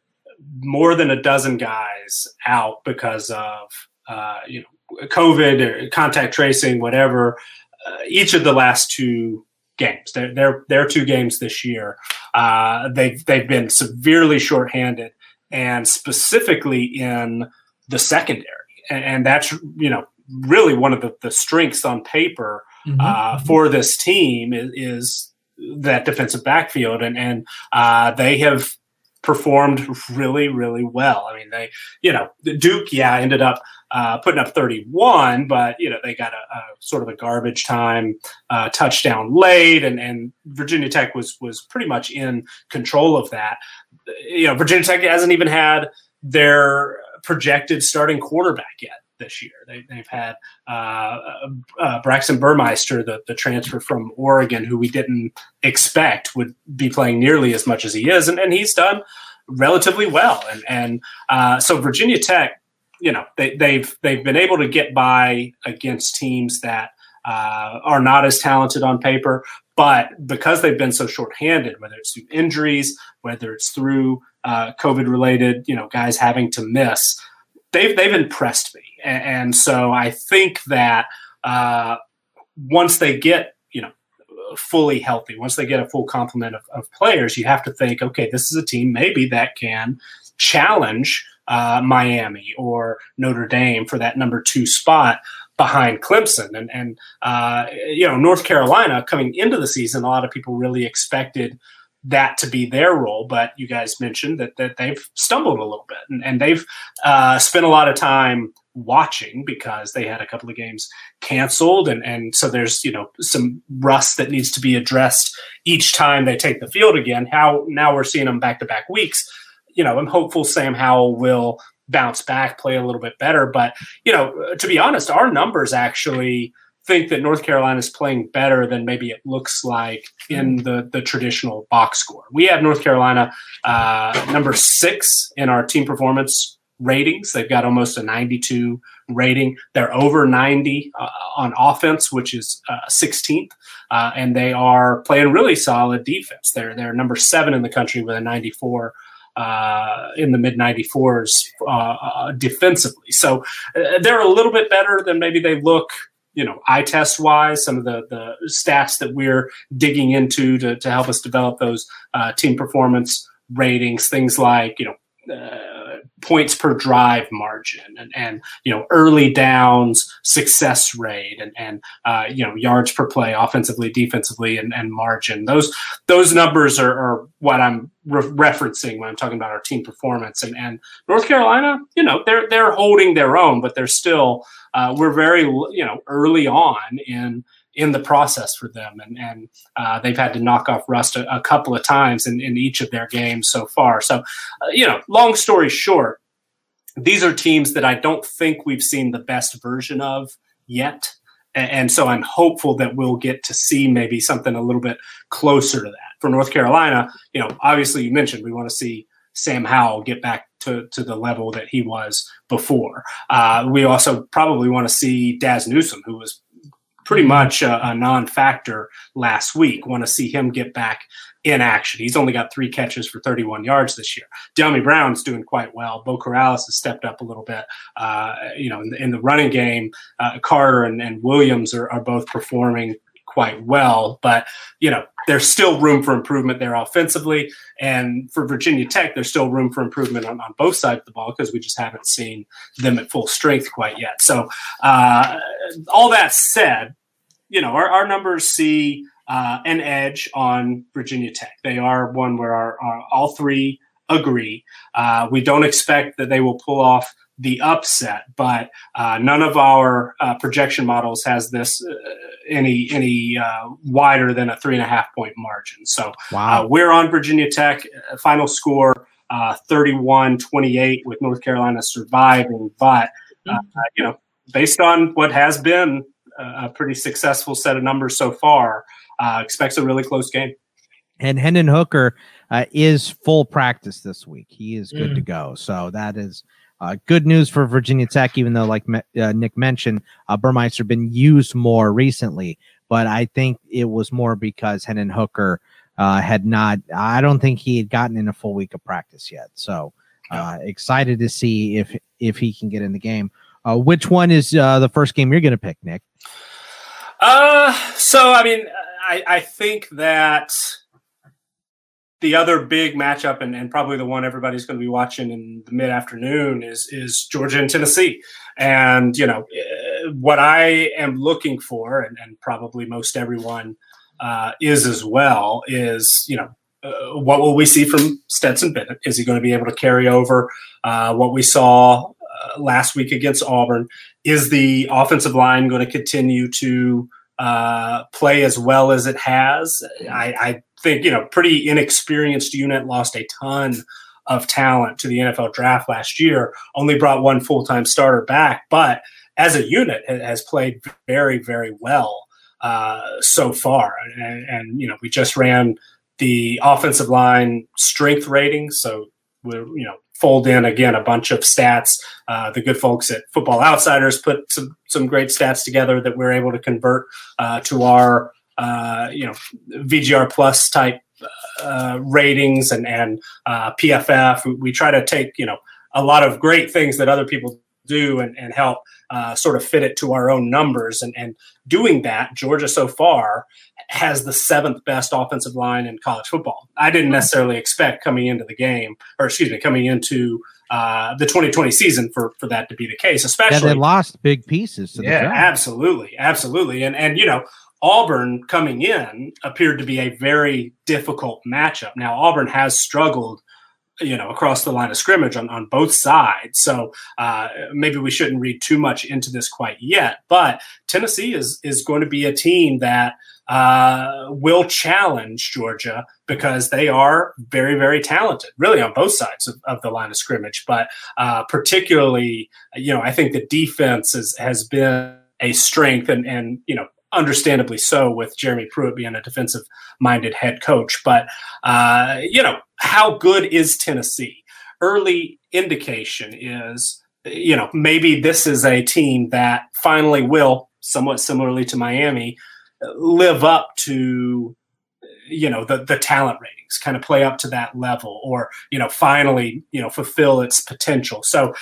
[SPEAKER 1] more than a dozen guys out because of uh, you know COVID or contact tracing, whatever. Uh, each of the last two games, they're they're, they're two games this year. Uh, they've they've been severely shorthanded, and specifically in the secondary, and, and that's you know really one of the, the strengths on paper mm-hmm. uh, for this team is, is, that defensive backfield, and and uh, they have performed really, really well. I mean, they, you know, Duke, yeah, ended up uh, putting up 31, but you know they got a, a sort of a garbage time uh, touchdown late, and and Virginia Tech was was pretty much in control of that. You know, Virginia Tech hasn't even had their projected starting quarterback yet this year. They, have had uh, uh, uh, Braxton Burmeister, the, the transfer from Oregon, who we didn't expect would be playing nearly as much as he is, and, and he's done relatively well. And and uh, so Virginia Tech, you know, they, they've they've been able to get by against teams that uh, are not as talented on paper, but because they've been so shorthanded, whether it's through injuries, whether it's through uh, COVID related, you know, guys having to miss, they've they've impressed me, and, so I think that uh, once they get you know fully healthy, once they get a full complement of, of, players, you have to think, okay, this is a team maybe that can challenge uh, Miami or Notre Dame for that number two spot. behind Clemson. And, and uh, you know, North Carolina coming into the season, a lot of people really expected that to be their role. But you guys mentioned that, that they've stumbled a little bit and, and they've uh, spent a lot of time watching because they had a couple of games canceled. And and so there's you know some rust that needs to be addressed each time they take the field again. How now we're seeing them back to back weeks. You know i'm hopeful sam howell will bounce back play a little bit better. But you know to be honest our numbers actually think that north carolina is playing better than maybe it looks like in the the traditional box score. We have north carolina uh, number six in our team performance ratings. They've got almost a 92 rating. They're over 90 uh, on offense, which is uh, 16th, uh, and they are playing really solid defense. They're they're number seven in the country with a 94. Uh, in the mid 94s uh, uh, defensively. So they're a little bit better than maybe they look you know eye test wise some of the the stats that we're digging into to, to help us develop those uh, team performance ratings things like you know uh, points per drive margin and, and you know early downs success rate and and uh, you know yards per play offensively defensively and, and margin. Those those numbers are, are what i'm re- referencing when i'm talking about our team performance. And and north carolina you know they're they're holding their own but they're still uh, we're very you know early on in in the process for them. And, and uh, they've had to knock off Rust a, a, couple of times in, in each of their games so far. So, uh, you know, long story short, these are teams that I don't think we've seen the best version of yet. And, so I'm hopeful that we'll get to see maybe something a little bit closer to that. For North Carolina, you know, obviously you mentioned we want to see Sam Howell get back to, to the level that he was before. Uh, we also probably want to see Dazz Newsome, who was pretty much a, a non-factor last week. Want to see him get back in action. He's only got three catches for 31 yards this year. Dyami Brown's doing quite well. Beau Corrales has stepped up a little bit. Uh, you know, in the, in the, running game, uh, Carter and, and Williams are, are both performing quite well, but you know, there's still room for improvement there offensively. And for Virginia Tech, there's still room for improvement on, on both sides of the ball because we just haven't seen them at full strength quite yet. So, uh, all that said, you know, our, our numbers see uh, an edge on Virginia Tech. They are one where our, our all three agree. Uh, we don't expect that they will pull off the upset, but uh, none of our uh, projection models has this uh, any any uh, wider than a three and a half point margin. So wow. we're on Virginia Tech. Final score 31-28 with North Carolina surviving, but mm-hmm. you know based on what has been a pretty successful set of numbers so far. Uh, expects a really close game.
[SPEAKER 2] And Hendon Hooker uh, is full practice this week. He is good mm. to go. So that is uh, good news for Virginia Tech, even though, like uh, Nick mentioned, uh, Burmeister been used more recently. But I think it was more because Hendon Hooker uh, had not, I don't think he had gotten in a full week of practice yet. So uh, excited to see if if he can get in the game. Uh, which one is uh, the first game you're going to pick, Nick?
[SPEAKER 1] Uh, so I mean, I, I think that the other big matchup, and, and probably the one everybody's going to be watching in the mid afternoon, is is Georgia and Tennessee. And you know eh, what I am looking for, and, and probably most everyone uh, is as well, is you know uh, what will we see from Stetson Bennett? Is he going to be able to carry over uh, what we saw uh, last week against Auburn? Is the offensive line going to continue to uh, play as well as it has? I, I think you know, pretty inexperienced unit lost a ton of talent to the NFL draft last year. Only brought one full time starter back, but as a unit has played very very well uh, so far. And, and, you know, we just ran the offensive line strength rating, so we're you know fold in again a bunch of stats. Uh, the good folks at Football Outsiders put some some great stats together that we're able to convert uh, to our uh, you know VGR plus type uh, ratings and and uh, PFF. We, try to take you know a lot of great things that other people do and, and help uh, sort of fit it to our own numbers. And, and doing that, Georgia so far has the seventh best offensive line in college football. I didn't necessarily expect coming into the game, or excuse me, coming into uh, the 2020 season for for that to be the case. Especially
[SPEAKER 2] yeah, they lost big pieces.
[SPEAKER 1] yeah, absolutely, absolutely, and and you know. Auburn coming in appeared to be a very difficult matchup. Now Auburn has struggled you know across the line of scrimmage on, on both sides so uh, maybe we shouldn't read too much into this quite yet but tennessee is is going to be a team that uh, will challenge georgia because they are very very talented really on both sides of, of the line of scrimmage but uh, particularly you know i think the defense is, has been a strength and and you know understandably so with Jeremy Pruitt being a defensive minded head coach. But, uh, you know, how good is Tennessee? Early indication is, you know, maybe this is a team that finally will, somewhat similarly to Miami, live up to you know the the talent ratings kind of play up to that level or you know finally you know fulfill its potential so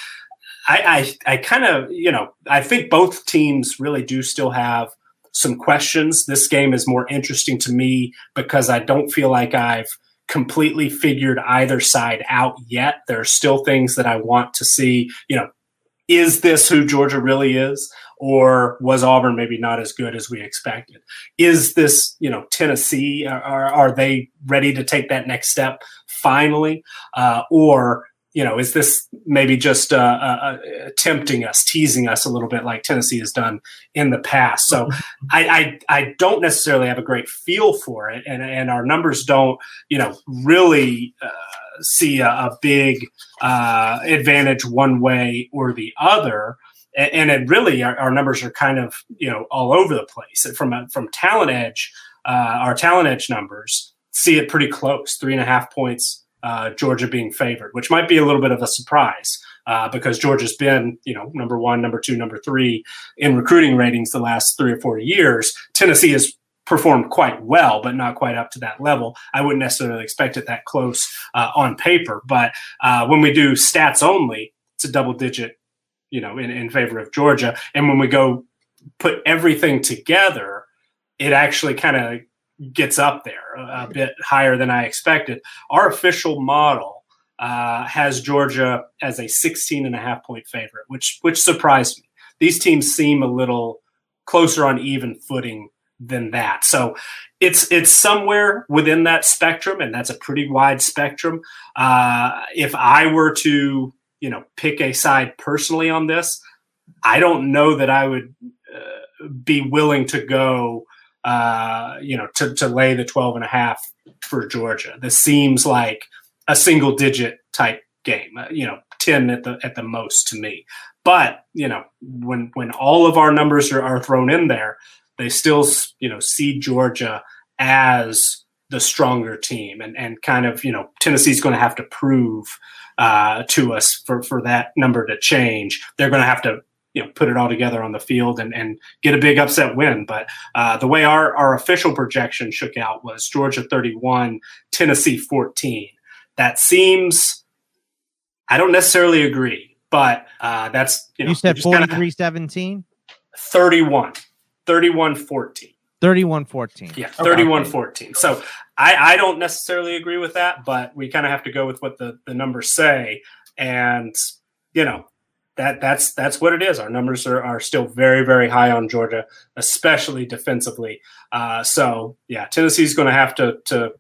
[SPEAKER 1] i i, I kind of you know i think both teams really do still have some questions. This game is more interesting to me because I don't feel like I've completely figured either side out yet. There are still things that I want to see. You know, is this who Georgia really is? Or was Auburn maybe not as good as we expected? Is this, you know, Tennessee? Are, are they ready to take that next step finally? Uh, or you know, is this maybe just uh, uh, uh, tempting us, teasing us a little bit like Tennessee has done in the past? So I, I, I don't necessarily have a great feel for it, and and our numbers don't you know really uh, see a, a big uh, advantage one way or the other. And, it really, our, our, numbers are kind of you know all over the place. From a, from Talent Edge, uh, our Talent Edge numbers see it pretty close, three and a half points uh, Georgia being favored, which might be a little bit of a surprise uh, because Georgia's been, you know, number one, number two, number three in recruiting ratings the last three or four years. Tennessee has performed quite well, but not quite up to that level. I wouldn't necessarily expect it that close uh, on paper, but uh, when we do stats only, it's a double digit, you know, in, in favor of Georgia. And when we go put everything together, it actually kind of gets up there a, bit higher than I expected. Our official model uh, has Georgia as a 16 and a half point favorite, which which surprised me. These teams seem a little closer on even footing than that. So it's it's somewhere within that spectrum, and that's a pretty wide spectrum. Uh, if I were to you know pick a side personally on this, I don't know that I would uh, be willing to go uh, you know, to, to lay the 12 and a half for Georgia. This seems like a single digit type game, uh, you know, 10 at the, at the most to me. But, you know, when, when all of our numbers are, are thrown in there, they still, you know, see Georgia as the stronger team and, and kind of, you know, Tennessee's going to have to prove uh, to us for, for that number to change. They're going to have to you know put it all together on the field and, and get a big upset win. But uh, the way our, our official projection shook out was Georgia 31, Tennessee 14. That seems I don't necessarily agree, but uh, that's
[SPEAKER 2] you know you said 43 17
[SPEAKER 1] 31 31 14
[SPEAKER 2] 31 14
[SPEAKER 1] yeah 31 okay. 14 so I, I don't necessarily agree with that but we kind of have to go with what the, the numbers say and you know that that's that's what it is. Our numbers are, are still very very high on Georgia, especially defensively. Uh, so yeah, Tennessee's going to have to to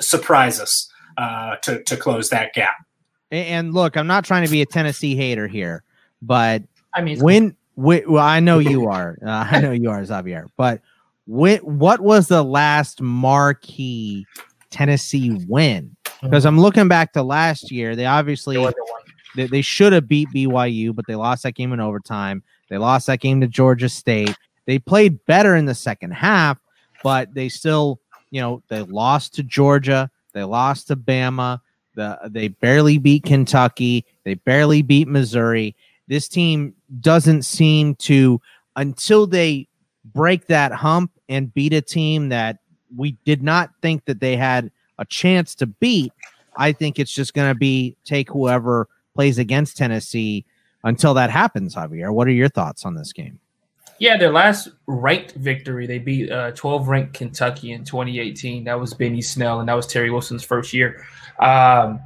[SPEAKER 1] surprise us uh, to to close that gap.
[SPEAKER 2] And look, I'm not trying to be a Tennessee hater here, but
[SPEAKER 3] I mean,
[SPEAKER 2] when, when well, I know you are, uh, I know you are, Xavier. But when, what was the last marquee Tennessee win? Because mm-hmm. I'm looking back to last year. They obviously they, they should have beat BYU, but they lost that game in overtime. They lost that game to Georgia State. They played better in the second half, but they still, you know, they lost to Georgia. They lost to Bama. The, they barely beat Kentucky. They barely beat Missouri. This team doesn't seem to, until they break that hump and beat a team that we did not think that they had a chance to beat. I think it's just going to be take whoever plays against Tennessee until that happens, Javier. What are your thoughts on this game?
[SPEAKER 3] Yeah, their last ranked victory, they beat uh, 12 ranked Kentucky in 2018. That was Benny Snell, and that was Terry Wilson's first year. Um,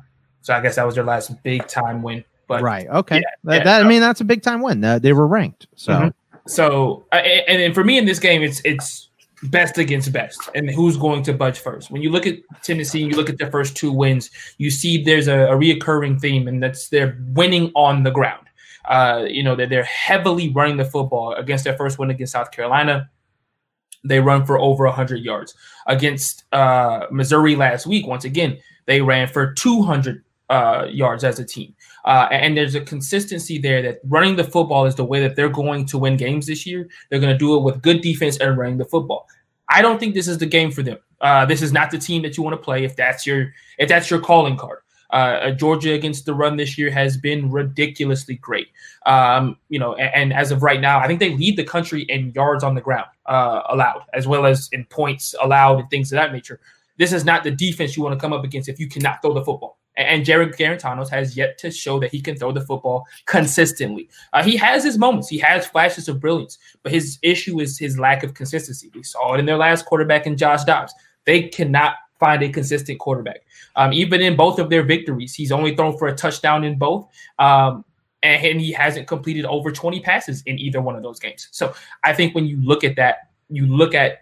[SPEAKER 3] so I guess that was their last big time win. But
[SPEAKER 2] right, okay,
[SPEAKER 3] yeah,
[SPEAKER 2] that,
[SPEAKER 3] yeah,
[SPEAKER 2] that- I mean that's a big time win. Uh, they were ranked, so
[SPEAKER 3] Mhm. So, uh, and, and for me in this game, it's it's best against best, and who's going to budge first. When you look at Tennessee, you look at their first two wins, you see there's a, a reoccurring theme, and that's they're winning on the ground. Uh, you know that they're heavily running the football against their first win against South Carolina. They run for over 100 yards against uh, Missouri last week. Once again, they ran for 200 uh, yards as a team. Uh, and there's a consistency there that running the football is the way that they're going to win games this year. They're going to do it with good defense and running the football. I don't think this is the game for them. Uh, this is not the team that you want to play if that's your if that's your calling card. Uh, Georgia against the run this year has been ridiculously great. Um, you know, and, and, as of right now, I think they lead the country in yards on the ground uh, allowed, as well as in points allowed and things of that nature. This is not the defense you want to come up against if you cannot throw the football. And Jarrett Guarantanos has yet to show that he can throw the football consistently. Uh, he has his moments, he has flashes of brilliance, but his issue is his lack of consistency. We saw it in their last quarterback in Josh Dobbs. They cannot find a consistent quarterback. Um, even in both of their victories, he's only thrown for a touchdown in both. Um, and, and he hasn't completed over 20 passes in either one of those games. So I think when you look at that, you look at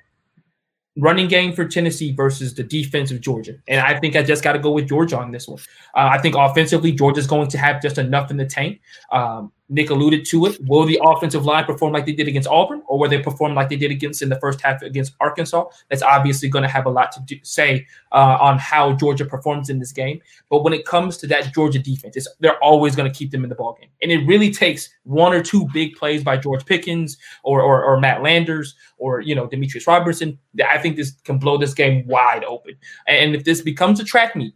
[SPEAKER 3] running game for Tennessee versus the defense of Georgia. And I think I just got to go with Georgia on this one. Uh, I think offensively, Georgia's going to have just enough in the tank. Um, Nick alluded to it. Will the offensive line perform like they did against Auburn, or will they perform like they did against in the first half against Arkansas? That's obviously going to have a lot to do, say uh, on how Georgia performs in this game. But when it comes to that Georgia defense, they're always going to keep them in the ballgame, and it really takes one or two big plays by George Pickens or, or, or Matt Landers or you know Demetrius Robertson. I think this can blow this game wide open. And if this becomes a track meet,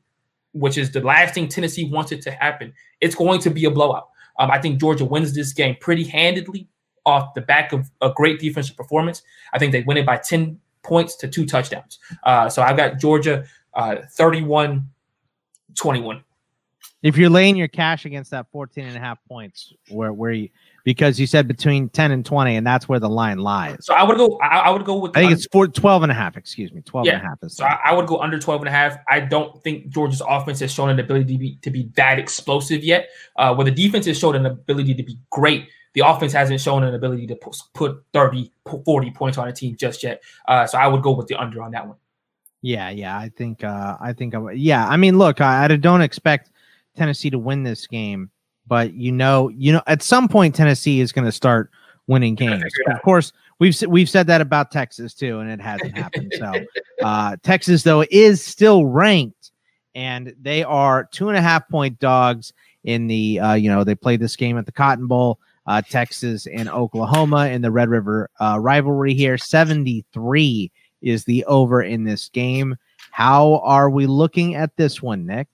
[SPEAKER 3] which is the last thing Tennessee wants it to happen, it's going to be a blowout. Um, I think Georgia wins this game pretty handedly off the back of a great defensive performance. I think they win it by 10 points to two touchdowns. Uh, so I've got Georgia uh, 31 21.
[SPEAKER 2] if you're laying your cash against that 14 and a half points, where where you because you said between 10 and 20, and that's where the line lies.
[SPEAKER 3] So I would go, I, I would go with,
[SPEAKER 2] I think it's four, 12 and a half, excuse me. 12 and a half is
[SPEAKER 3] So I, I would go under 12 and a half. I don't think Georgia's offense has shown an ability to be, to be that explosive yet. Uh, where the defense has shown an ability to be great, the offense hasn't shown an ability to put, put 30, 40 points on a team just yet. Uh, so I would go with the under on that one.
[SPEAKER 2] Yeah, yeah, I think, uh, I think, I, yeah. I mean, look, I, I don't expect Tennessee to win this game, but you know, you know, at some point Tennessee is going to start winning games. Of course, we've we've said that about Texas too, and it hasn't happened. So, uh, Texas though is still ranked, and they are two and a half point dogs in the. Uh, you know, they played this game at the Cotton Bowl. Uh, Texas and Oklahoma in the Red River uh, rivalry here. Seventy three is the over in this game. How are we looking at this one, Nick?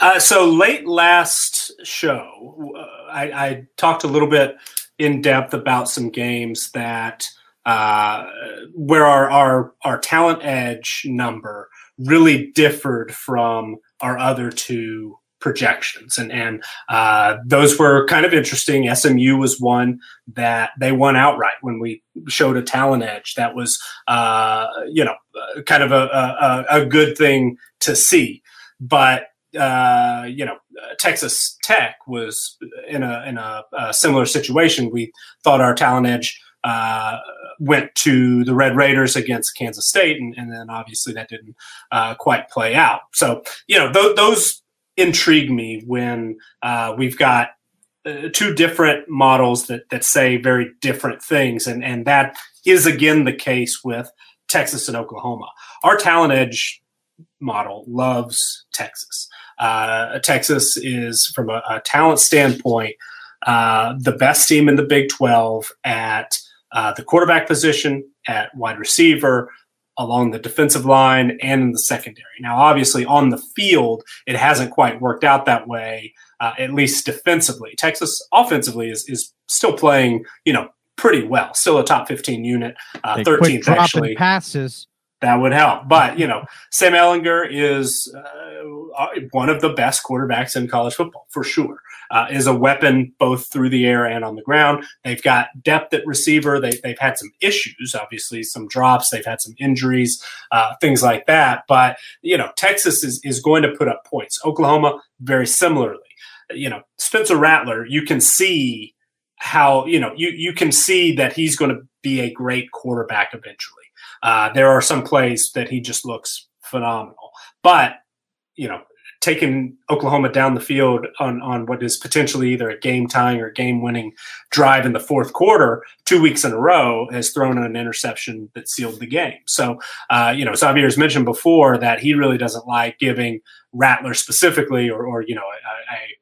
[SPEAKER 1] Uh, so late last show, uh, I, I talked a little bit in depth about some games that uh, where our, our our talent edge number really differed from our other two projections, and and uh, those were kind of interesting. SMU was one that they won outright when we showed a talent edge. That was uh, you know kind of a, a, a good thing to see, but uh, you know, Texas Tech was in a in a, a, similar situation. We thought our talent edge uh, went to the Red Raiders against Kansas State, and, and then obviously that didn't uh, quite play out. So you know, th- those intrigue me when uh, we've got uh, two different models that that say very different things, and and that is again the case with Texas and Oklahoma. Our talent edge model loves Texas. Uh, Texas is, from a, a talent standpoint, uh, the best team in the Big 12 at uh, the quarterback position, at wide receiver, along the defensive line, and in the secondary. Now, obviously, on the field, it hasn't quite worked out that way, uh, at least defensively. Texas offensively is, is still playing, you know, pretty well. Still a top 15 unit, uh,
[SPEAKER 2] They quit
[SPEAKER 1] 13th
[SPEAKER 2] dropping
[SPEAKER 1] actually
[SPEAKER 2] passes.
[SPEAKER 1] That would help. But you know, Sam Ehlinger is uh, one of the best quarterbacks in college football for sure. Uh, is a weapon both through the air and on the ground. They've got depth at receiver. They, they've had some issues, obviously some drops. They've had some injuries, uh, things like that. But you know, Texas is is going to put up points. Oklahoma very similarly. you know, Spencer Rattler, you can see how you know you you can see that he's going to be a great quarterback eventually. Uh, there are some plays that he just looks phenomenal, but you know taking Oklahoma down the field on, on what is potentially either a game tying or game winning drive in the fourth quarter two weeks in a row has thrown an interception that sealed the game. So, uh, you know, Xavier has mentioned before that he really doesn't like giving Rattler specifically, or, or you know,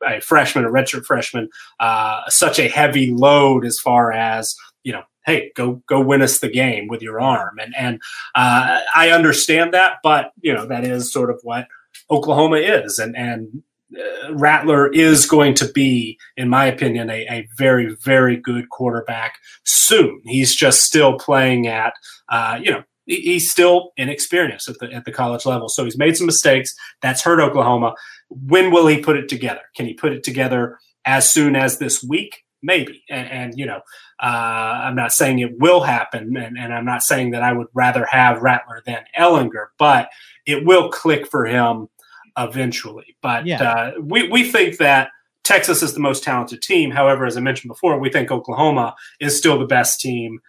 [SPEAKER 1] a, a, a freshman, a redshirt freshman, uh, such a heavy load as far as you know, hey, go go win us the game with your arm, and and uh, I understand that, but you know, that is sort of what Oklahoma is, and and uh, Rattler is going to be, in my opinion, a, a, very very good quarterback soon. He's just still playing at, uh, you know, he's still inexperienced at the at the college level, so he's made some mistakes. That's hurt Oklahoma. When will he put it together? Can he put it together as soon as this week? Maybe, and, and you know, uh, I'm not saying it will happen, and, and I'm not saying that I would rather have Rattler than Ehlinger, but it will click for him eventually. But yeah. uh, we, we think that Texas is the most talented team. However, as I mentioned before, we think Oklahoma is still the best team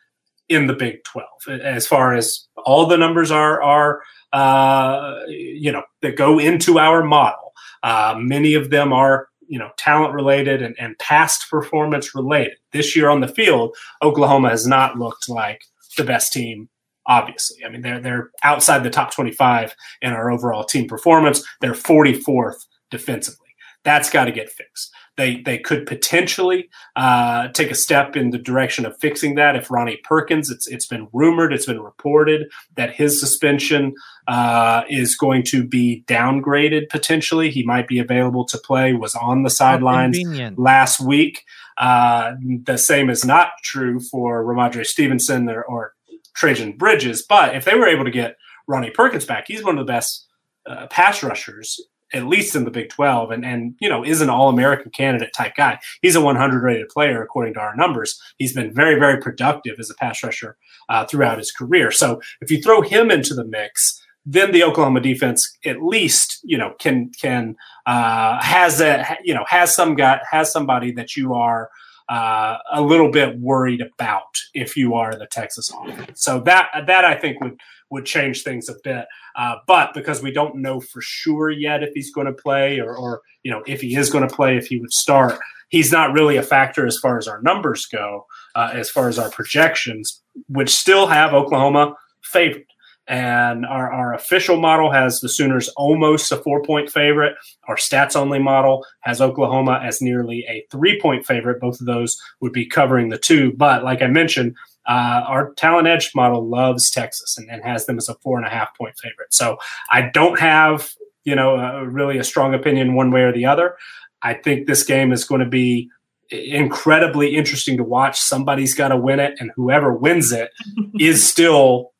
[SPEAKER 1] in the Big 12 as far as all the numbers are are uh, you know that go into our model. Uh, many of them are you know talent related and, and past performance related. This year on the field, Oklahoma has not looked like the best team obviously. I mean, they're they're outside the top 25 in our overall team performance. They're 44th defensively. That's got to get fixed. They they could potentially uh, take a step in the direction of fixing that if Ronnie Perkins. It's it's been rumored, it's been reported that his suspension uh, is going to be downgraded potentially. He might be available to play. Was on the sidelines last week. Uh, the same is not true for Rhamondre Stevenson or, or Trejan Bridges. But if they were able to get Ronnie Perkins back, he's one of the best uh, pass rushers, at least in the Big 12, and, and you know, is an All American candidate type guy. He's a 100 rated player, according to our numbers. He's been very, very productive as a pass rusher uh, throughout his career. So if you throw him into the mix, then the Oklahoma defense at least you know can can uh, has a you know has some guy has somebody that you are uh, a little bit worried about if you are the Texas offense. So that that I think would would change things a bit. Uh, but because we don't know for sure yet if he's going to play or, or you know if he is going to play, if he would start, he's not really a factor as far as our numbers go, uh, as far as our projections, which still have Oklahoma favored. And our, our official model has the Sooners almost a four point favorite. Our stats only model has Oklahoma as nearly a three point favorite. Both of those would be covering the two. But like I mentioned, uh, our talent edge model loves Texas and, and, has them as a four and a half point favorite. So I don't have, you know, uh, really a strong opinion one way or the other. I think this game is going to be incredibly interesting to watch. Somebody's got to win it, and whoever wins it is still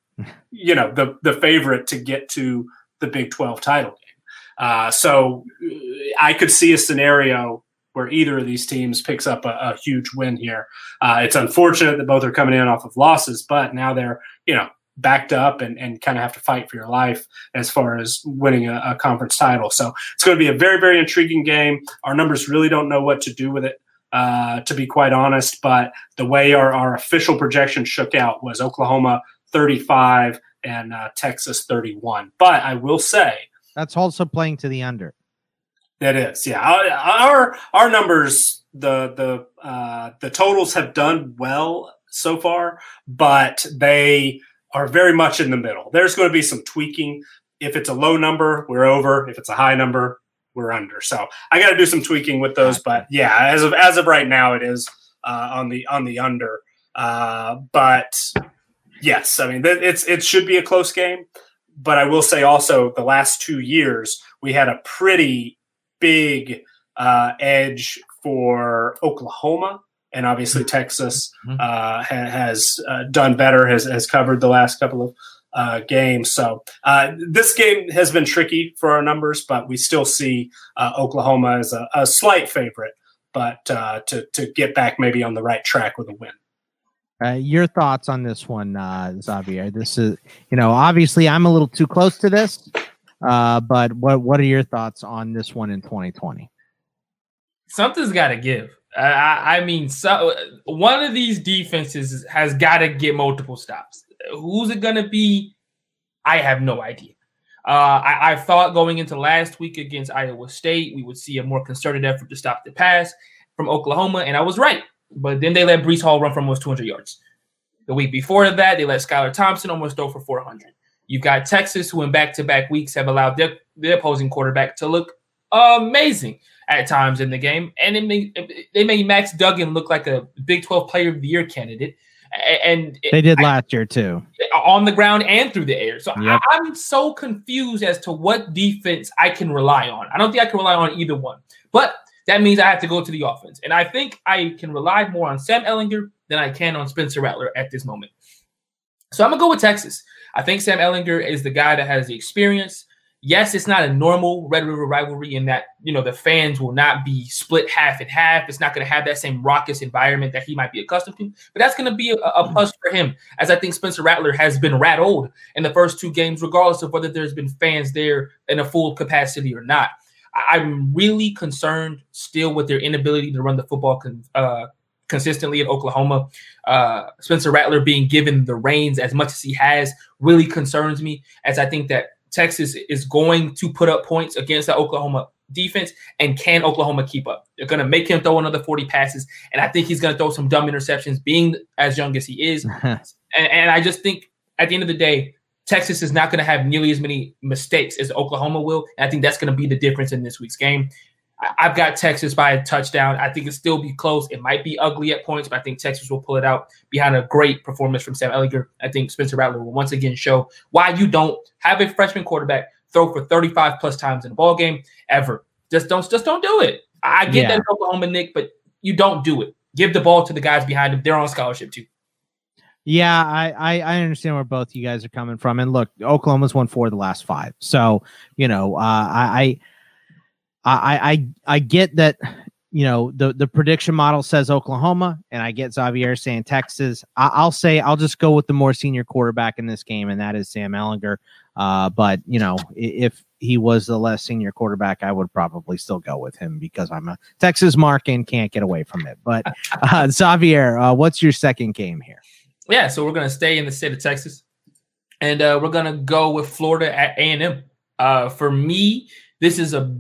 [SPEAKER 1] you know the the favorite to get to the Big 12 title game. Uh, so I could see a scenario where either of these teams picks up a, a huge win here. Uh, it's unfortunate that both are coming in off of losses, but now they're you know backed up and, and kind of have to fight for your life as far as winning a, a conference title. So it's going to be a very very intriguing game. Our numbers really don't know what to do with it. Uh, to be quite honest, but the way our, our official projection shook out was Oklahoma 35 and uh, Texas 31. But I will say
[SPEAKER 2] that's also playing to the under.
[SPEAKER 1] That is, yeah. Our our numbers, the the uh, the totals have done well so far, but they are very much in the middle. There's going to be some tweaking. If it's a low number, we're over. If it's a high number, we're under. So I got to do some tweaking with those. But yeah, as of as of right now, it is uh, on the on the under. Uh, but Yes, I mean it's it should be a close game, but I will say also the last two years we had a pretty big uh, edge for Oklahoma, and obviously mm-hmm. Texas mm-hmm. uh, has uh, done better, has has covered the last couple of uh, games. So uh, this game has been tricky for our numbers, but we still see uh, Oklahoma as a, a, slight favorite, but to to get back maybe on the right track with a win.
[SPEAKER 2] Uh, your thoughts on this one, uh, Xavier? This is, you know, obviously I'm a little too close to this, uh, but what what are your thoughts on this one in 2020?
[SPEAKER 3] something's got to give. I, I mean, so one of these defenses has got to get multiple stops. Who's it going to be? I have no idea. Uh, I, I, thought going into last week against Iowa State, we would see a more concerted effort to stop the pass from Oklahoma, and I was right. But then they let Breece Hall run for almost 200 yards. The week before that, they let Skylar Thompson almost throw for 400. You've got Texas, who in back-to-back weeks have allowed their, their opposing quarterback to look amazing at times in the game, and it made, they made Max Duggan look like a Big 12 Player of the Year candidate. And
[SPEAKER 2] they did I, last year too,
[SPEAKER 3] on the ground and through the air. So yep. I, I'm so confused as to what defense I can rely on. I don't think I can rely on either one, but that means I have to go to the offense, and I think I can rely more on Sam Ehlinger than I can on Spencer Rattler at this moment. So I'm gonna go with Texas. I think Sam Ehlinger is the guy that has the experience yes, it's not a normal Red River rivalry in that you know the fans will not be split half and half. It's not going to have that same raucous environment that he might be accustomed to. But that's going to be a, a, plus for him, as I think Spencer Rattler has been rattled in the first two games, regardless of whether there's been fans there in a full capacity or not. I, am really concerned still with their inability to run the football. Con, uh, consistently at Oklahoma. Uh, Spencer Rattler being given the reins as much as he has really concerns me, as I think that Texas is going to put up points against the Oklahoma defense, and can Oklahoma keep up? They're going to make him throw another 40 passes, and I think he's going to throw some dumb interceptions, being as young as he is. and, and I just think at the end of the day, Texas is not going to have nearly as many mistakes as Oklahoma will. And I think that's going to be the difference in this week's game. I've got Texas by a touchdown. I think it'll still be close. It might be ugly at points, but I think Texas will pull it out behind a great performance from Sam Ehlinger. I think Spencer Rattler will once again show why you don't have a freshman quarterback throw for 35 plus times in a ball game ever. Just don't just don't do it. I get yeah. that Oklahoma Nick, but you don't do it. Give the ball to the guys behind him. They're on scholarship too.
[SPEAKER 2] Yeah, I, I, I understand where both you guys are coming from. And look, Oklahoma's won four of the last five. So, you know, uh, I, I I, I I get that you know the the prediction model says Oklahoma, and I get Xavier saying Texas. I, will say I'll just go with the more senior quarterback in this game, and that is Sam Ehlinger. Uh, but you know if he was the less senior quarterback, I would probably still go with him because I'm a Texas mark and can't get away from it. But uh, Xavier, uh, what's your second game here?
[SPEAKER 3] Yeah, so we're gonna stay in the state of Texas, and uh, we're gonna go with Florida at A and M. Uh, for me, this is a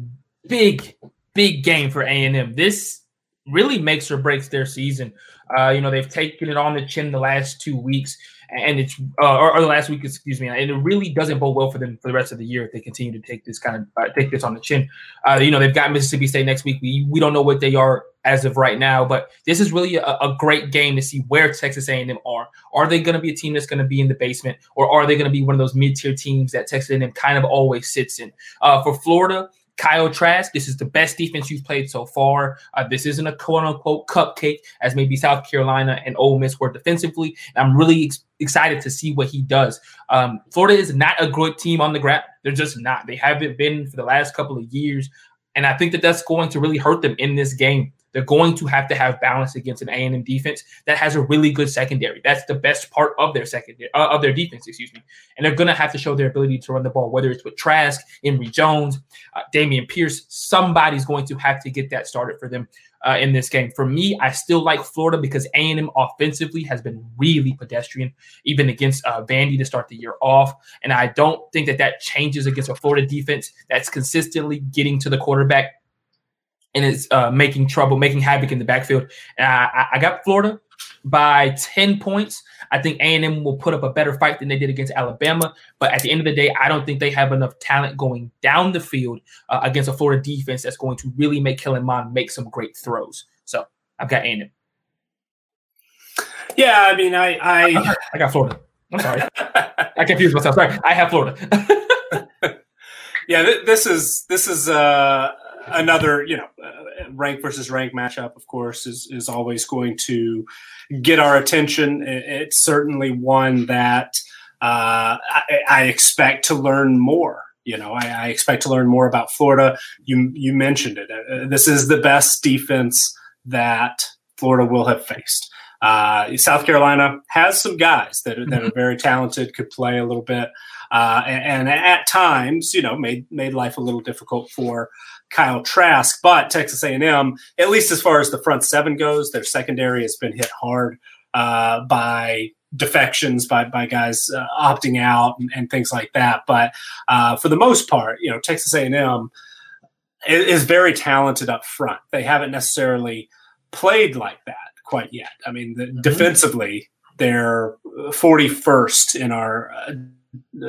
[SPEAKER 3] big, big game for A&M. This really makes or breaks their season. Uh, you know, they've taken it on the chin the last two weeks, and it's uh, or, or, the last week, excuse me, and it really doesn't bode well for them for the rest of the year if they continue to take this kind of uh, take this on the chin. Uh, you know, they've got Mississippi State next week. We we don't know what they are as of right now, but this is really a, a great game to see where Texas A&M are. Are they going to be a team that's going to be in the basement, or are they going to be one of those mid tier teams that Texas A&M kind of always sits in? Uh, for Florida Kyle Trask, this is the best defense you've played so far. Uh, this isn't a quote unquote cupcake as maybe South Carolina and Ole Miss were defensively. And I'm really ex- excited to see what he does. Um, Florida is not a good team on the ground. They're just not. They haven't been for the last couple of years. And I think that that's going to really hurt them in this game. They're going to have to have balance against an A&M defense that has a really good secondary. That's the best part of their secondary uh, of their defense, excuse me. And they're going to have to show their ability to run the ball, whether it's with Trask, Emory Jones, uh, Dameon Pierce. Somebody's going to have to get that started for them uh, in this game. For me, I still like Florida because A&M offensively has been really pedestrian, even against uh, Vandy to start the year off. And I don't think that that changes against a Florida defense that's consistently getting to the quarterback and is uh, making trouble, making havoc in the backfield. I, I got Florida by 10 points. I think A&M will put up a better fight than they did against Alabama. But at the end of the day, I don't think they have enough talent going down the field uh, against a Florida defense that's going to really make Kellen Mond make some great throws. So I've got A&M.
[SPEAKER 1] Yeah, I mean, I I,
[SPEAKER 3] I got Florida. I'm sorry, I confused myself. Sorry, I have Florida.
[SPEAKER 1] yeah, th- this is this is uh another, you know, rank versus rank matchup, of course, is is always going to get our attention. It's certainly one that uh, I, I, expect to learn more. You know, I, I, expect to learn more about Florida. You you mentioned it. Uh, this is the best defense that Florida will have faced. Uh, South Carolina has some guys that, that are mm-hmm. very talented, could play a little bit. uh, and, and, at times, you know, made made life a little difficult for Kyle Trask. But Texas A&M, at least as far as the front seven goes, their secondary has been hit hard uh, by defections by by guys uh, opting out and, and, things like that. But uh, for the most part, you know, Texas A&M is, is very talented up front. They haven't necessarily played like that quite yet. I mean, the, mm-hmm. defensively, they're 41st in our uh,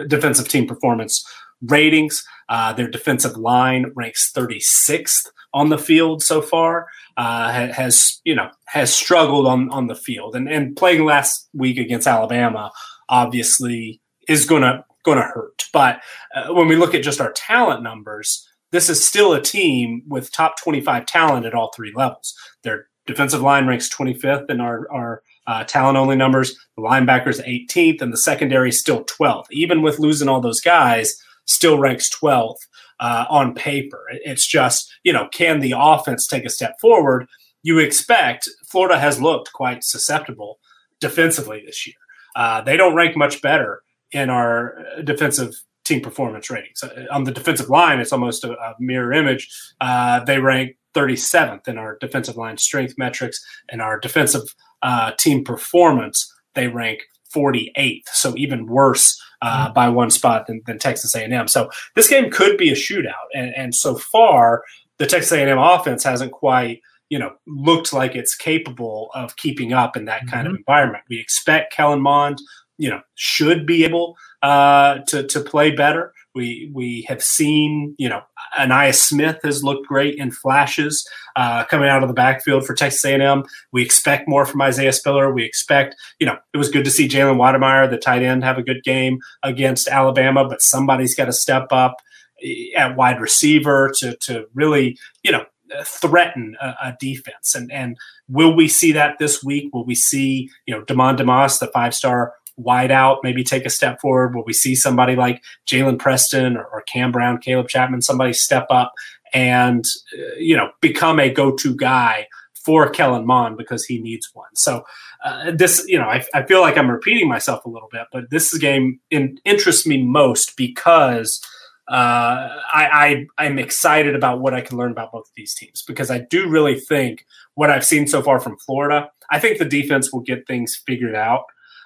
[SPEAKER 1] defensive team performance ratings. Uh, their defensive line ranks 36th on the field so far. Uh, has you know has struggled on on the field and and playing last week against Alabama obviously is gonna gonna hurt. But uh, when we look at just our talent numbers, this is still a team with top 25 talent at all three levels. Their defensive line ranks 25th in our our uh, talent only numbers. The linebackers 18th, and the secondary still 12th. Even with losing all those guys, still ranks 12th uh, on paper. It's just you know, can the offense take a step forward? You expect Florida has looked quite susceptible defensively this year. Uh, they don't rank much better in our defensive team performance ratings. Uh, on the defensive line, it's almost a, a mirror image. Uh, they rank 37th in our defensive line strength metrics and our defensive uh, team performance. They rank 48th, so even worse uh, mm-hmm. by one spot than, than, Texas A&M. So this game could be a shootout, and, and so far the Texas A&M offense hasn't quite you know looked like it's capable of keeping up in that kind mm-hmm. of environment. We expect Kellen Mond, you know, should be able uh, to to play better. We we have seen, you know, Ainias Smith has looked great in flashes uh, coming out of the backfield for Texas A&M. We expect more from Isaiah Spiller. We expect, you know, it was good to see Jalen Wydermyer, the tight end, have a good game against Alabama, but somebody's got to step up eh, at wide receiver to to really, you know, threaten a, a, defense. And and will we see that this week? Will we see you know Demond Demas, the five star wide out, maybe take a step forward? Will we see somebody like Jalen Preston or, or, Cam Brown, Caleb Chapman, somebody step up and uh, you know become a go-to guy for Kellen Mond because he needs one. So uh, this, you know, I, I, feel like I'm repeating myself a little bit, but this game in, interests me most because uh, I, I am excited about what I can learn about both of these teams because I do really think what I've seen so far from Florida. I think the defense will get things figured out.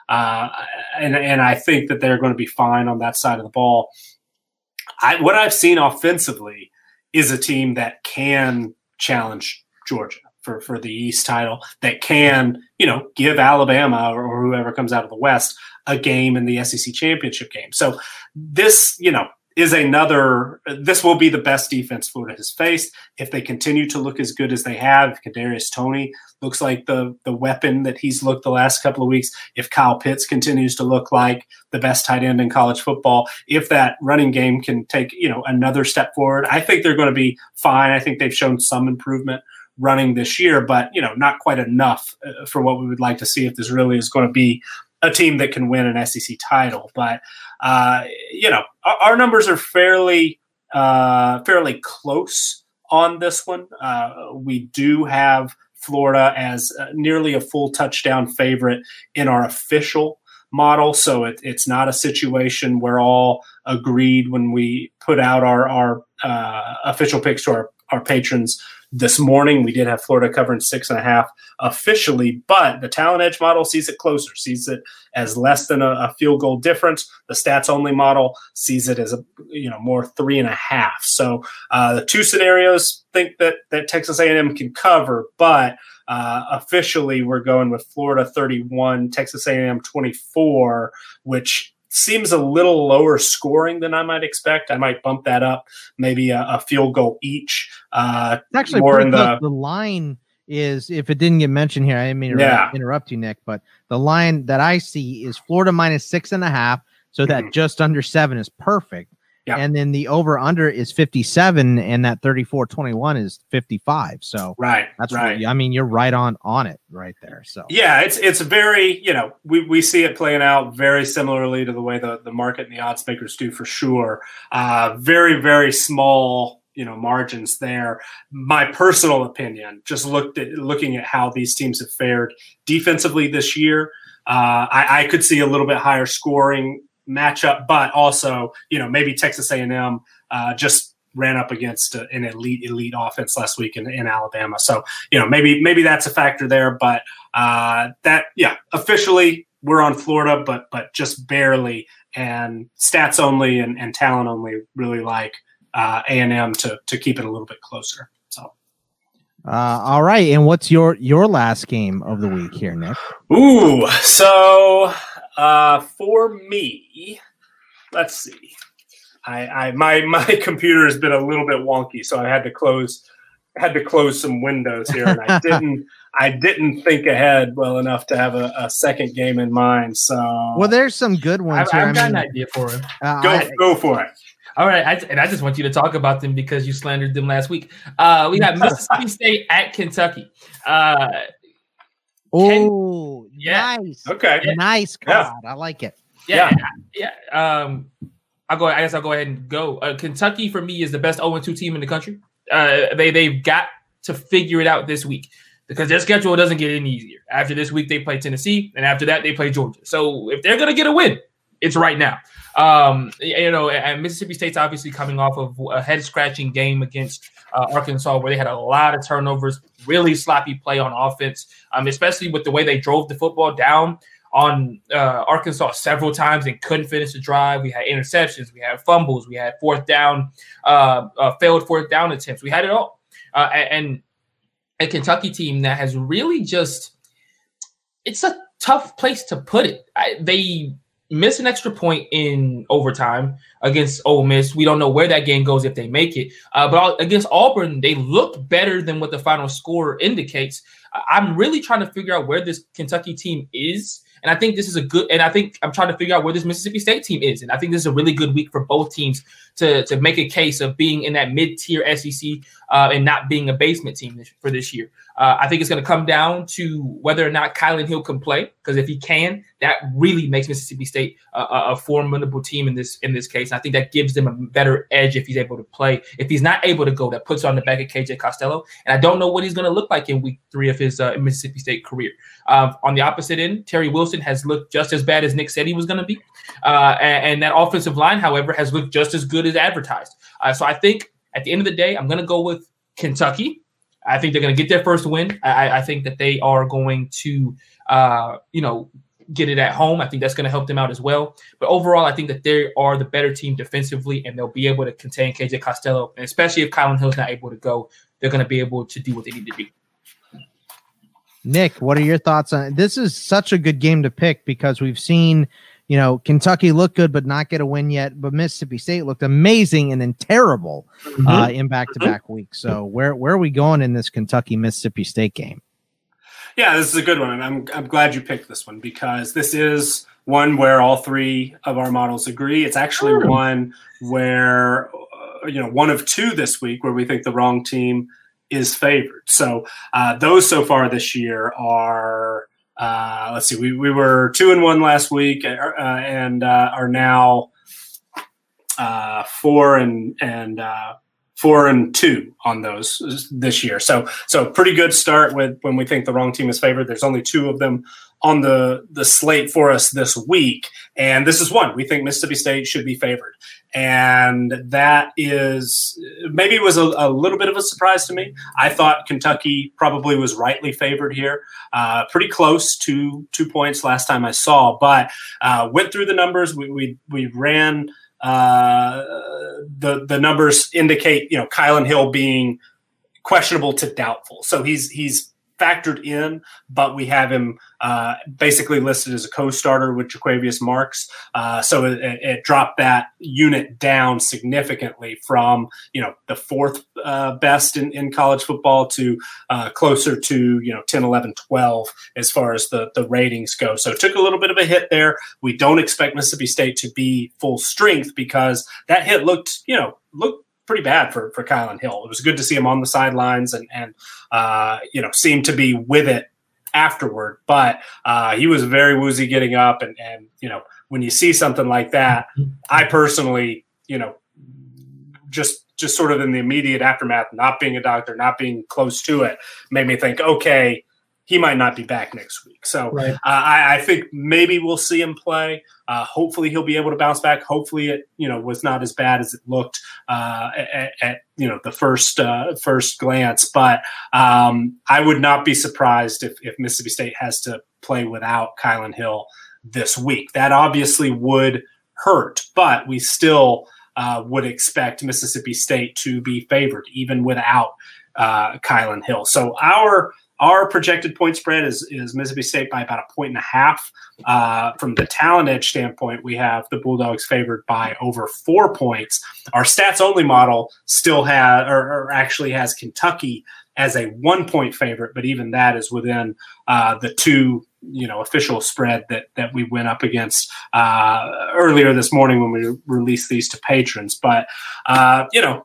[SPEAKER 1] Uh, and and I think that they're going to be fine on that side of the ball. I, what I've seen offensively is a team that can challenge Georgia for, for the East title, that can, you know, give Alabama or, or whoever comes out of the West a game in the SEC championship game. So this, you know, is another. This will be the best defense Florida has faced if they continue to look as good as they have. Kadarius Toney looks like the the weapon that he's looked the last couple of weeks. If Kyle Pitts continues to look like the best tight end in college football, if that running game can take you know another step forward, I think they're going to be fine. I think they've shown some improvement running this year, but you know not quite enough uh, for what we would like to see if this really is going to be a team that can win an SEC title. But uh, you know, our, our, numbers are fairly uh, fairly close on this one. Uh, we do have Florida as uh, nearly a full touchdown favorite in our official model, so it, it's not a situation where all agreed when we put out our our uh, official picks to our, our patrons this morning. We did have Florida covering six and a half officially, but the talent edge model sees it closer, sees it as less than a, a, field goal difference. The stats only model sees it as a you know more three and a half. So uh, the two scenarios think that that Texas A&M can cover, but uh, officially we're going with Florida 31, Texas A&M 24, which seems a little lower scoring than I might expect. I might bump that up, maybe a, a field goal each. Uh,
[SPEAKER 2] actually more in the the line is if it didn't get mentioned here, I didn't mean to yeah. interrupt you, Nick, but the line that I see is Florida minus six and a half, so that mm-hmm. just under seven is perfect. Yeah. And then the over under is 57 and that 34 21 is 55. So
[SPEAKER 1] right.
[SPEAKER 2] That's
[SPEAKER 1] right.
[SPEAKER 2] Really, I mean, you're right on on it right there. So
[SPEAKER 1] yeah, it's it's very, you know, we, we see it playing out very similarly to the way the, the market and the odds makers do for sure. Uh, very, very small, you know, margins there. My personal opinion, just looked at looking at how these teams have fared defensively this year. Uh, I, I could see a little bit higher scoring matchup, but also you know maybe Texas A&M uh, just ran up against an elite elite offense last week in, in Alabama. So you know maybe maybe that's a factor there, but uh, that yeah officially we're on Florida, but but just barely and stats only and, and talent only really like uh, A&M to to keep it a little bit closer. So.
[SPEAKER 2] Uh, all right, and what's your your last game of the week here, Nick?
[SPEAKER 1] Ooh, so uh, for me, let's see. I, I my my computer has been a little bit wonky, so I had to close had to close some windows here, and I didn't I didn't think ahead well enough to have a, a, second game in mind. So
[SPEAKER 2] well, there's some good ones.
[SPEAKER 3] I've, I've got mean, an idea for him.
[SPEAKER 1] Uh, go I, go for it.
[SPEAKER 3] All right, I, and I just want you to talk about them because you slandered them last week. Uh, we got Mississippi State at Kentucky. Uh,
[SPEAKER 2] oh, yeah, nice.
[SPEAKER 1] Okay,
[SPEAKER 2] nice. God, yeah. I like it.
[SPEAKER 3] Yeah, yeah. yeah. Um, I'll go. I guess I'll go ahead and go. Uh, Kentucky for me is the best 0 2 team in the country. Uh, they they've got to figure it out this week because their schedule doesn't get any easier. After this week, they play Tennessee, and after that, they play Georgia. So if they're gonna get a win, it's right now. Um, you know, and Mississippi State's obviously coming off of a head scratching game against uh, Arkansas, where they had a lot of turnovers, really sloppy play on offense, um, especially with the way they drove the football down on uh, Arkansas several times and couldn't finish the drive. We had interceptions, we had fumbles, we had fourth down, uh, uh, failed fourth down attempts. We had it all. Uh, and a Kentucky team that has really just, it's a tough place to put it. I, they miss an extra point in overtime against Ole Miss. We don't know where that game goes if they make it. Uh, but against Auburn, they look better than what the final score indicates. I'm really trying to figure out where this Kentucky team is and I think this is a good, and I think I'm trying to figure out where this Mississippi State team is. And I think this is a really good week for both teams to, to make a case of being in that mid tier SEC uh, and not being a basement team this, for this year. Uh, I think it's going to come down to whether or not Kylan Hill can play, because if he can, that really makes Mississippi State a, a, formidable team in this in this case. I think that gives them a better edge if he's able to play. If he's not able to go, that puts on the back of KJ Costello. And I don't know what he's going to look like in week three of his uh, Mississippi State career. Uh, on the opposite end, Terry Wilson has looked just as bad as Nick said he was going to be, uh, and, and, that offensive line, however, has looked just as good as advertised. Uh, so I think at the end of the day, I'm going to go with Kentucky. I think they're going to get their first win. I, I think that they are going to, uh, you know, get it at home. I think that's going to help them out as well. But overall, I think that they are the better team defensively, and they'll be able to contain KJ Costello. And especially if Kylan Hill's not able to go, they're going to be able to do what they need to do.
[SPEAKER 2] Nick, what are your thoughts on this? Is such a good game to pick because we've seen you know, Kentucky looked good but not get a win yet. But Mississippi State looked amazing and then terrible mm-hmm. uh, in back to back weeks. So where where are we going in this Kentucky Mississippi State game?
[SPEAKER 1] Yeah, this is a good one, and I'm I'm glad you picked this one because this is one where all three of our models agree. It's actually mm. one where uh, you know one of two this week where we think the wrong team is favored. So uh, those so far this year are uh, let's see, we, we were two and one last week, uh, and uh, are now uh, four and and uh, four and two on those this year. So so pretty good start with when we think the wrong team is favored. There's only two of them on the the slate for us this week, and this is one we think Mississippi State should be favored and that is maybe was a, a, little bit of a surprise to me. I thought Kentucky probably was rightly favored here, uh, pretty close to two points last time I saw, but uh, went through the numbers. We we, we ran uh, the the numbers indicate you know Kylan Hill being questionable to doubtful, so he's he's factored in, but we have him uh, basically listed as a co-starter with Jo'quavious Marks. Uh, so it, it, dropped that unit down significantly from you know the fourth uh, best in, in college football to uh, closer to you know 10, 11, 12 as far as the the ratings go. So took a little bit of a hit there. We don't expect Mississippi State to be full strength because that hit looked you know looked pretty bad for for Kylan Hill. It was good to see him on the sidelines and and uh, you know seemed to be with it afterward. But uh, he was very woozy getting up, and and you know when you see something like that, I personally you know just just sort of in the immediate aftermath, not being a doctor, not being close to it, made me think, okay, he might not be back next week. So
[SPEAKER 3] Right.
[SPEAKER 1] uh, I, I think maybe we'll see him play. Uh, hopefully he'll be able to bounce back. Hopefully it you know was not as bad as it looked uh, at, at you know the first uh, first glance. But um, I would not be surprised if, if Mississippi State has to play without Kylan Hill this week. That obviously would hurt, but we still uh, would expect Mississippi State to be favored even without uh, Kylan Hill. So our our projected point spread is is Mississippi State by about a point and a half. Uh, from the talent edge standpoint, we have the Bulldogs favored by over four points. Our stats only model still has, or, or actually has Kentucky as a one point favorite, but even that is within uh, the two you know official spread that that we went up against uh, earlier this morning when we released these to patrons. But uh, you know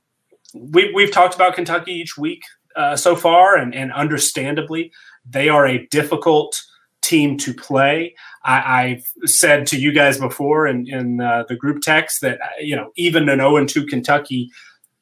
[SPEAKER 1] we we've talked about Kentucky each week uh, so far, and and understandably they are a difficult team to play. I, I've said to you guys before in in uh, the group text that uh, you know even an zero and two Kentucky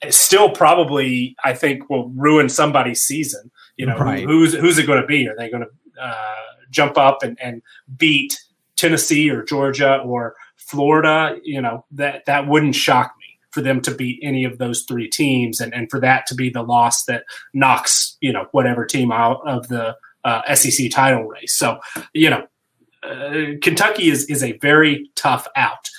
[SPEAKER 1] still probably I think will ruin somebody's season. You know
[SPEAKER 2] Right.
[SPEAKER 1] who's who's it going to be? Are they going to uh, jump up and, and beat Tennessee or Georgia or Florida? You know that that wouldn't shock me for them to beat any of those three teams and, and for that to be the loss that knocks you know whatever team out of the uh, SEC title race. So you know uh, Kentucky is is a very tough out.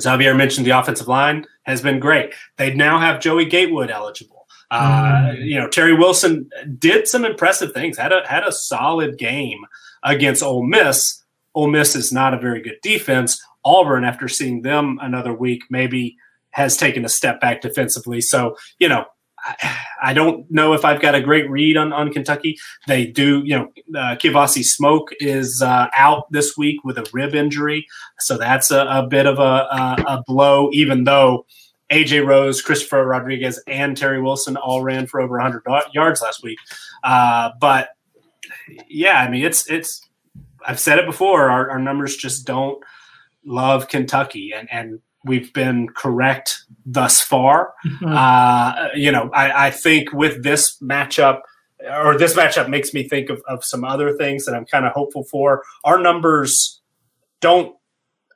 [SPEAKER 1] Xavier mentioned the offensive line has been great. They now have Joey Gatewood eligible. Uh, you know, Terry Wilson did some impressive things. had a had a solid game against Ole Miss. Ole Miss is not a very good defense. Auburn, after seeing them another week, maybe has taken a step back defensively. So you know, I, I don't know if I've got a great read on on Kentucky. They do, you know, uh, Kavosiey Smoke is uh, out this week with a rib injury, so that's a, a bit of a, a, a blow. Even though AJ Rose, Christopher Rodriguez, and Terry Wilson all ran for over 100 yards last week. Uh, but yeah, I mean, it's it's. I've said it before. Our, our numbers just don't love Kentucky, and and we've been correct thus far. Uh, you know, I, I think with this matchup, or this matchup makes me think of, of some other things that I'm kind of hopeful for. Our numbers don't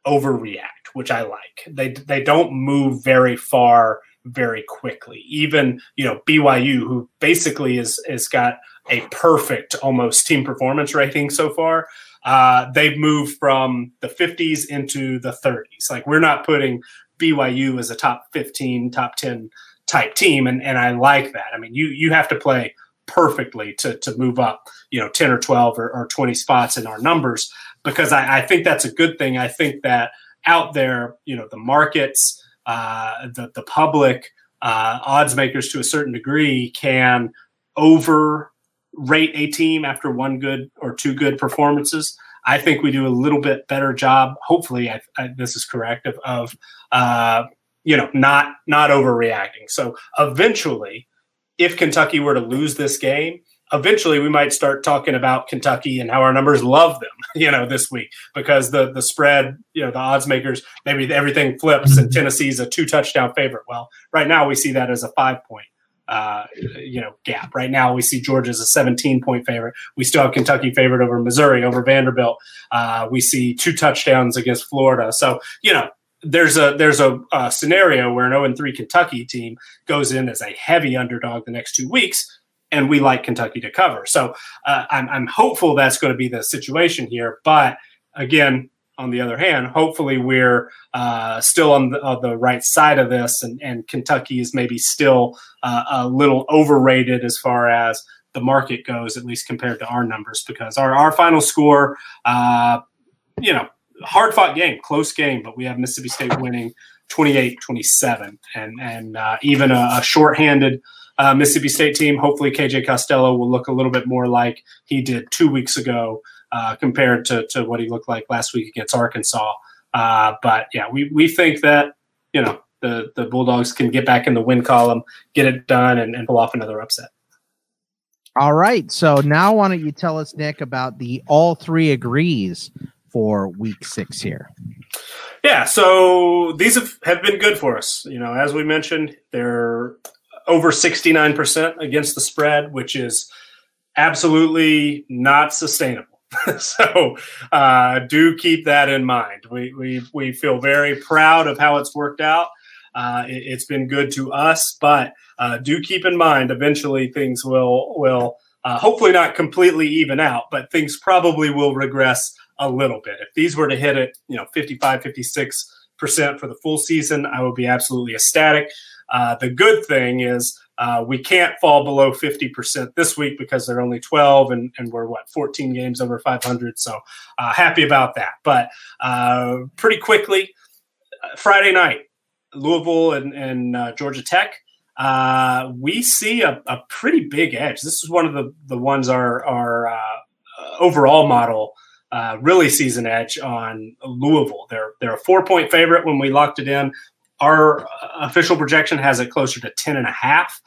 [SPEAKER 1] overreact, which I like. They they don't move very far very quickly. Even you know BYU, who basically is is got a perfect almost team performance rating so far. Uh, they've moved from the 50s into the 30s. Like we're not putting BYU as a top 15, top 10 type team, and and I like that. I mean, you you have to play perfectly to to move up, you know, 10 or 12 or, or 20 spots in our numbers because I, I think that's a good thing. I think that out there, you know, the markets, uh, the the public, uh, odds makers to a certain degree can overrate a team after one good or two good performances. I think we do a little bit better job. Hopefully, I, I, this is correct of, of uh, you know not not overreacting. So eventually, if Kentucky were to lose this game, eventually we might start talking about Kentucky and how our numbers love them, you know, this week because the the spread, you know, the odds makers maybe everything flips and Tennessee's a two touchdown favorite. Well, right now we see that as a five point. Uh, you know, gap. Right now, we see Georgia as a 17 point favorite. We still have Kentucky favored over Missouri, over Vanderbilt. Uh, we see two touchdowns against Florida. So, you know, there's a there's a, a scenario where an 0 3 Kentucky team goes in as a heavy underdog the next two weeks, and we like Kentucky to cover. So uh, I'm, I'm hopeful that's going to be the situation here. But again, on the other hand, hopefully we're uh, still on the, on the right side of this, and, and Kentucky is maybe still uh, a little overrated as far as the market goes, at least compared to our numbers, because our, our final score, uh, you know, hard fought game, close game, but we have Mississippi State winning 28 27. And, and uh, even a, a shorthanded uh, Mississippi State team, hopefully KJ Costello will look a little bit more like he did two weeks ago uh, compared to, to what he looked like last week against Arkansas. Uh, but yeah, we, we think that, you know, the, the Bulldogs can get back in the win column, get it done, and, and pull off another upset.
[SPEAKER 2] All right. So now why don't you tell us, Nick, about the all three agrees for week six here?
[SPEAKER 1] Yeah, so these have, have been good for us. You know, as we mentioned, they're over 69% against the spread, which is absolutely not sustainable. so uh, do keep that in mind. We, we, we feel very proud of how it's worked out. Uh, it, has been good to us, but uh, do keep in mind eventually things will will uh, hopefully not completely even out, but things probably will regress a little bit. If these were to hit it, you know, 55, 56 percent for the full season, I would be absolutely ecstatic. Uh, the good thing is uh, we can't fall below 50% this week because they're only 12 and, and we're what 14 games over 500 so uh, happy about that. But uh, pretty quickly uh, friday night louisville and, and uh, georgia tech uh, we see a, a, pretty big edge. This is one of the, the ones our, our overall model really sees an edge on louisville. They're, they're a four point favorite when we locked it in our official projection has it closer to 10 and a half.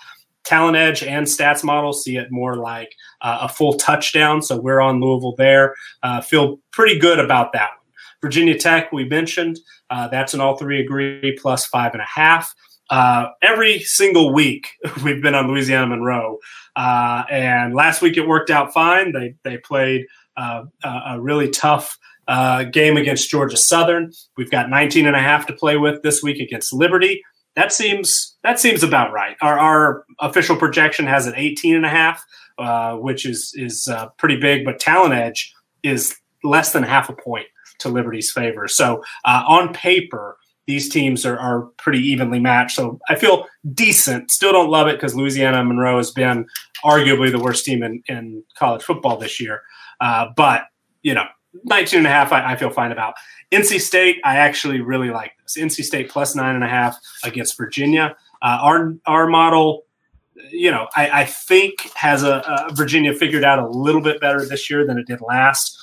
[SPEAKER 1] Talent Edge and Stats Model see it more like uh, a full touchdown. So we're on Louisville there. Uh, feel pretty good about that one. Virginia Tech, we mentioned, uh, that's an all three agree plus five and a half. Uh, every single week we've been on Louisiana Monroe, uh, and last week it worked out fine. They they played uh, a really tough uh, game against Georgia Southern. We've got 19 and a half to play with this week against Liberty. That seems that seems about right. Our, our official projection has an 18 and a half, uh, which is is uh, pretty big, but Talent Edge is less than half a point to Liberty's favor. So uh, on paper, these teams are, are pretty evenly matched. So I feel decent. Still don't love it because Louisiana Monroe has been arguably the worst team in, in college football this year. Uh, but you know, 19 and a half, I, I, feel fine about. NC State, I actually really like this. NC State plus nine and a half against Virginia. Uh, our our model, you know, I, I think has a, a, Virginia figured out a little bit better this year than it did last,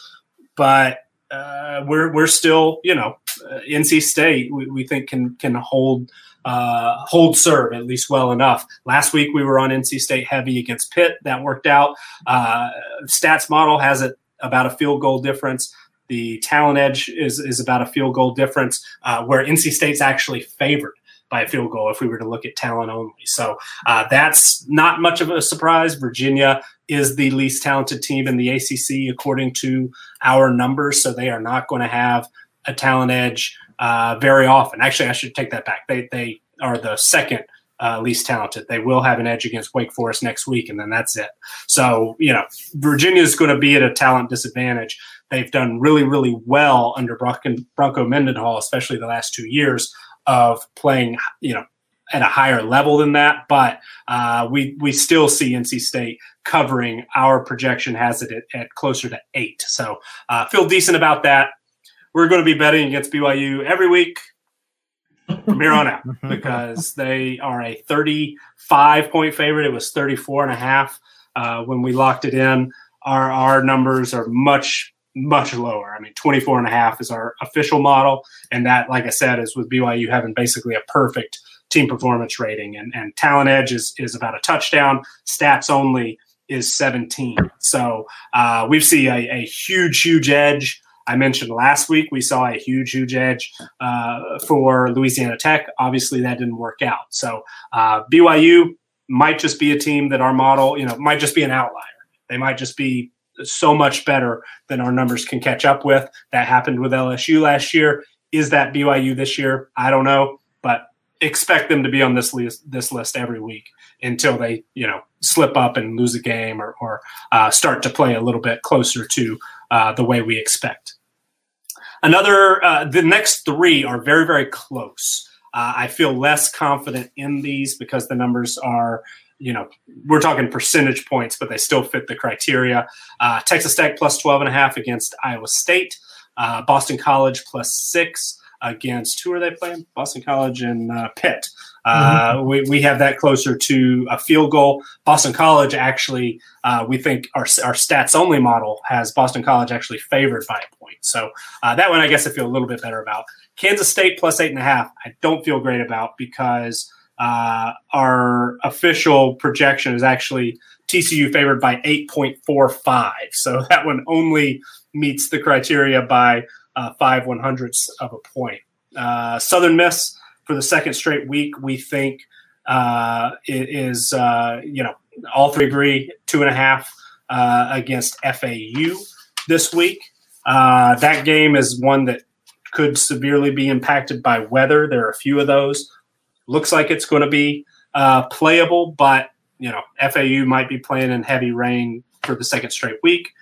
[SPEAKER 1] but uh, we're we're still, you know, uh, NC State. We, we think can can hold. Uh, hold serve at least well enough. Last week we were on NC State heavy against Pitt. That worked out. Uh, stats model has it about a field goal difference. The talent edge is, is about a field goal difference, uh, where NC State's actually favored by a field goal if we were to look at talent only. So uh, that's not much of a surprise. Virginia is the least talented team in the ACC according to our numbers, so they are not going to have a talent edge uh, very often. Actually, I should take that back. They they are the second uh, least talented. They will have an edge against Wake Forest next week, and then that's it. So, you know, Virginia is going to be at a talent disadvantage. They've done really, really well under Bronco, Mendenhall, especially the last two years of playing, you know, at a higher level than that. But uh, we we still see NC State covering. Our projection has it at, at closer to eight. So uh, feel decent about that. We're going to be betting against BYU every week from here on out because they are a 35 point favorite. It was 34 and a half uh, when we locked it in. Our, our numbers are much, much lower. I mean, 24 and a half is our official model. And that, like I said, is with BYU having basically a perfect team performance rating. And, and talent edge is, is about a touchdown. Stats only is 17. So uh, we see a, a huge, huge edge I mentioned last week we saw a huge, huge edge uh, for Louisiana Tech. Obviously, that didn't work out. So uh, BYU might just be a team that our model, you know, might just be an outlier. They might just be so much better than our numbers can catch up with. That happened with LSU last year. Is that BYU this year? I don't know, but expect them to be on this list this list every week until they you know slip up and lose a game or, or uh, start to play a little bit closer to uh, the way we expect. Another, uh, the next three are very, very close. Uh, I feel less confident in these because the numbers are, you know, we're talking percentage points, but they still fit the criteria. Uh, Texas Tech plus 12 and a half against Iowa State. Uh, Boston College plus six against who are they playing? Boston College and uh, Pitt. Uh, mm-hmm. we, we have that closer to a field goal. Boston College actually, uh, we think our, our stats only model has Boston College actually favored by a point. So uh, that one, I guess I feel a little bit better about. Kansas State plus eight and a half, I don't feel great about because uh, our official projection is actually TCU favored by 8.45. So that one only meets the criteria by uh, five one hundredths of a point. Uh, Southern Miss for the second straight week, we think uh, is uh, you know all three agree two and a half uh, against FAU this week. Uh, that game is one that could severely be impacted by weather. There are a few of those. Looks like it's going to be uh, playable, but you know FAU might be playing in heavy rain for the second straight week.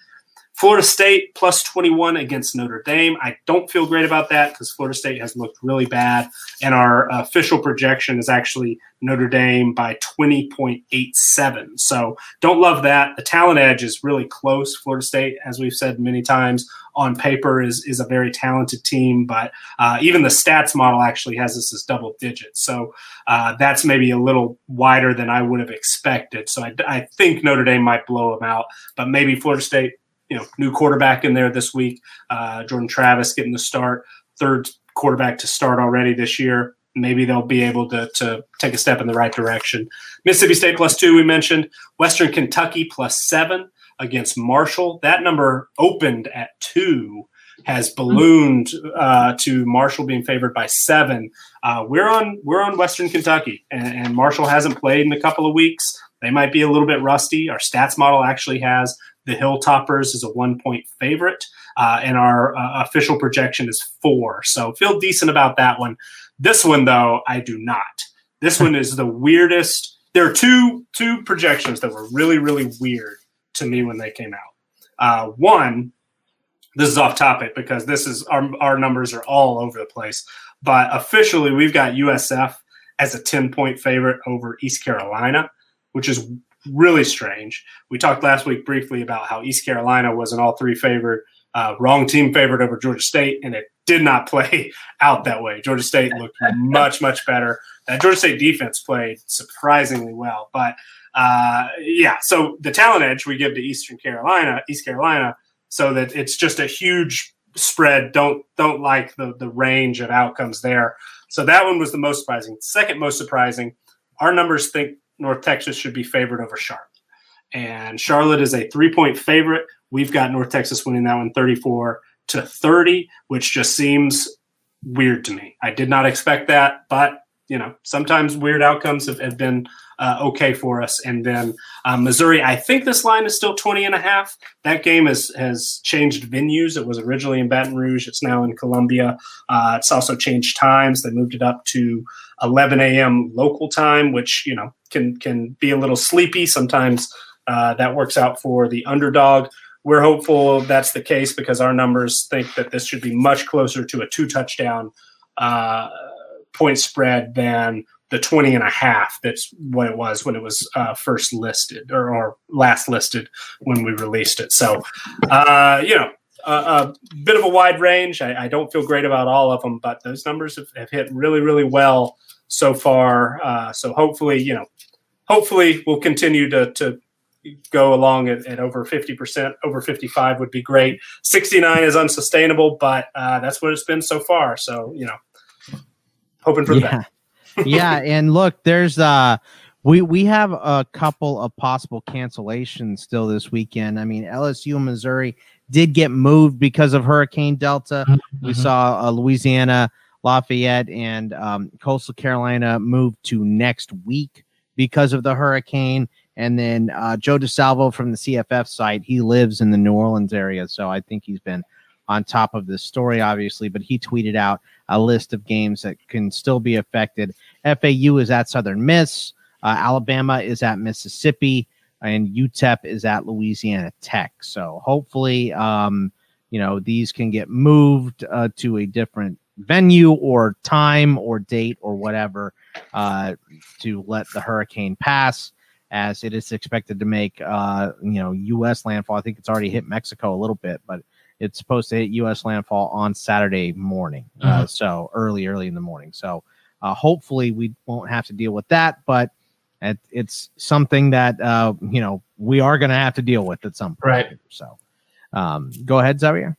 [SPEAKER 1] Florida State plus 21 against Notre Dame. I don't feel great about that because Florida State has looked really bad. And our official projection is actually Notre Dame by 20.87. So don't love that. The talent edge is really close. Florida State, as we've said many times, on paper is, is a very talented team, but uh, even the stats model actually has this as double digits. So uh, that's maybe a little wider than I would have expected. So I, I think Notre Dame might blow them out, but maybe Florida State you know, new quarterback in there this week. Uh, Jordan Travis getting the start, third quarterback to start already this year. Maybe they'll be able to, to take a step in the right direction. Mississippi State plus two, we mentioned. Western Kentucky plus seven against Marshall. That number opened at two, has ballooned uh, to Marshall being favored by seven. Uh, we're on we're on Western Kentucky, and, and Marshall hasn't played in a couple of weeks. They might be a little bit rusty. Our stats model actually has the Hilltoppers is a one point favorite, uh, and our uh, official projection is four. So feel decent about that one. This one, though, I do not. This one is the weirdest. There are two two projections that were really really weird to me when they came out. Uh, one, this is off topic because this is our our numbers are all over the place. But officially, we've got USF as a ten point favorite over East Carolina, which is really strange. We talked last week briefly about how East Carolina was an all three favorite, uh, wrong team favorite over Georgia State, and it did not play out that way. Georgia State looked much, much better. That Georgia State defense played surprisingly well. But uh, yeah, so the talent edge we give to Eastern Carolina, East Carolina, so that it's just a huge spread. Don't don't like the the range of outcomes there. So that one was the most surprising. Second most surprising, our numbers think North Texas should be favored over Charlotte. And Charlotte is a three point favorite. We've got North Texas winning that one 34 to 30, which just seems weird to me. I did not expect that, but you know, sometimes weird outcomes have, have been uh, okay for us. And then uh, Missouri, I think this line is still 20 and a half. That game has, has changed venues. It was originally in Baton Rouge. It's now in Columbia. Uh, it's also changed times. They moved it up to 11 a.m. local time, which, you know, can, can be a little sleepy. Sometimes uh, that works out for the underdog. We're hopeful that's the case because our numbers think that this should be much closer to a two touchdown uh, point spread than the 20 and a half that's what it was when it was uh, first listed or, or, last listed when we released it. So uh, you know a, a, bit of a wide range. I, I, don't feel great about all of them but those numbers have, have hit really really well so far. Uh, so hopefully you know hopefully we'll continue to, to go along at, at, over 50% over 55 would be great. 69 is unsustainable but uh, that's what it's been so far. So you know hoping for
[SPEAKER 2] yeah. that. yeah, and look, there's uh we we have a couple of possible cancellations still this weekend. I mean, LSU Missouri did get moved because of Hurricane Delta. Mm-hmm. We saw uh, Louisiana, Lafayette, and um, Coastal Carolina move to next week because of the hurricane. And then uh, Joe DeSalvo from the CFF site, he lives in the New Orleans area, so I think he's been on top of this story, obviously. But he tweeted out a list of games that can still be affected. FAU is at Southern Miss, uh, Alabama is at Mississippi, and UTEP is at Louisiana Tech. So hopefully, um, you know, these can get moved uh, to a different venue or time or date or whatever uh, to let the hurricane pass as it is expected to make uh, you know U.S. landfall. I think it's already hit Mexico a little bit, but it's supposed to hit U.S. landfall on Saturday morning, uh, mm-hmm. uh, so early, early in the morning. So uh, hopefully we won't have to deal with that, but it, it's something that uh, you know we are going to have to deal with at some point.
[SPEAKER 3] Right.
[SPEAKER 2] So um, go ahead, Xavier.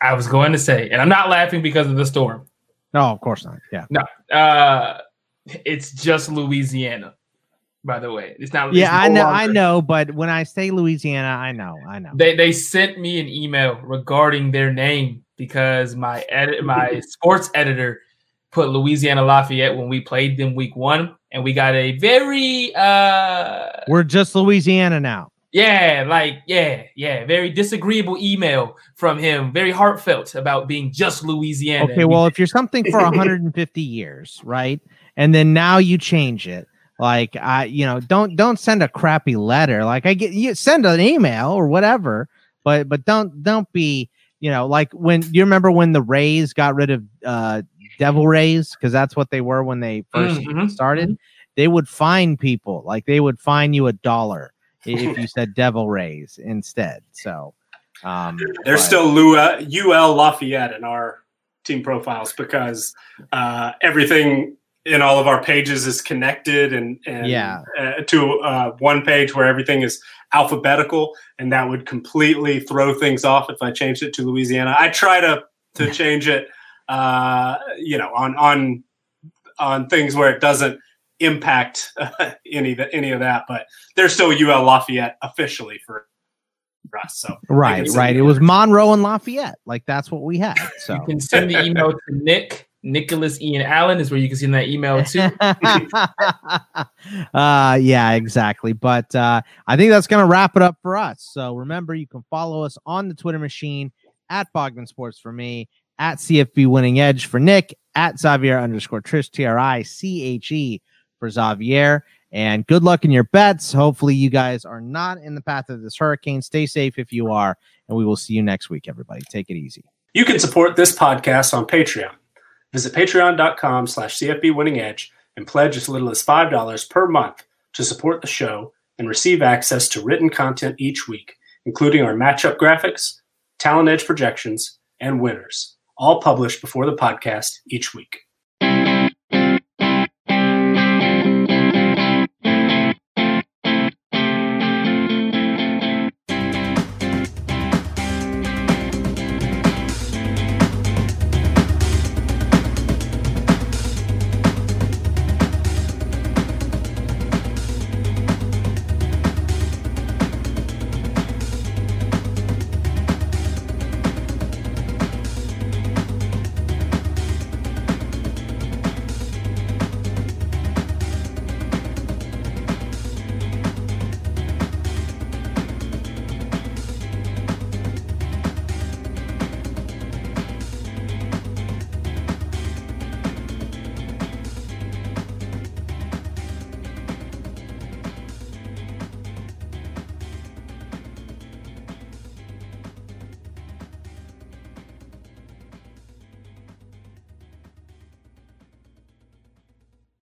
[SPEAKER 3] I was going to say, and I'm not laughing because of the storm.
[SPEAKER 2] No, of course not. Yeah.
[SPEAKER 3] No. Uh, it's just Louisiana by the way. It's not.
[SPEAKER 2] Yeah,
[SPEAKER 3] it's no
[SPEAKER 2] I know, longer. I know, but when I say Louisiana, I know, I know.
[SPEAKER 3] They they sent me an email regarding their name because my edit my sports editor put Louisiana Lafayette when we played them week one, and we got a very uh
[SPEAKER 2] We're just Louisiana now.
[SPEAKER 3] Yeah, like yeah, yeah, very disagreeable email from him, very heartfelt about being just Louisiana.
[SPEAKER 2] Okay, well, if you're something for 150 years, right, and then now you change it, like I, you know, don't don't send a crappy letter. Like I get you send an email or whatever, but but don't don't be you know like when you remember when the Rays got rid of uh Devil Rays because that's what they were when they 1st
[SPEAKER 3] Mhm.
[SPEAKER 2] started. They would fine people like they would fine you a dollar if you said Devil Rays instead. So um,
[SPEAKER 1] There's
[SPEAKER 2] but-
[SPEAKER 1] still Lou- uh, UL Lafayette in our team profiles because uh, everything in all of our pages is connected and, and
[SPEAKER 2] Yeah.
[SPEAKER 1] uh, to uh, one page where everything is alphabetical, and that would completely throw things off if I changed it to Louisiana. I try to to change it, uh, you know, on on on things where it doesn't impact any of the, any of that, but there's still UL Lafayette officially for for us. So
[SPEAKER 2] right, right. It was. Monroe and Lafayette. Like that's what we had. So
[SPEAKER 3] you can send the email to Nick Nicholas Ian Allen is where you can send that email to.
[SPEAKER 2] uh yeah exactly. But uh i think that's gonna wrap it up for us. So remember you can follow us on the twitter machine at bogman sports for me at cfb winning edge for nick at xavier underscore triche t-r-i-c-h-e for xavier. And good luck in your bets. Hopefully you guys are not in the path of this hurricane. Stay safe if you are and we will see you next week everybody. Take it easy.
[SPEAKER 1] You can support this podcast on Patreon. Visit patreon.com slash CFB Winning Edge and pledge as little as $5 per month to support the show and receive access to written content each week, including our matchup graphics, talent edge projections, and winners, all published before the podcast each week.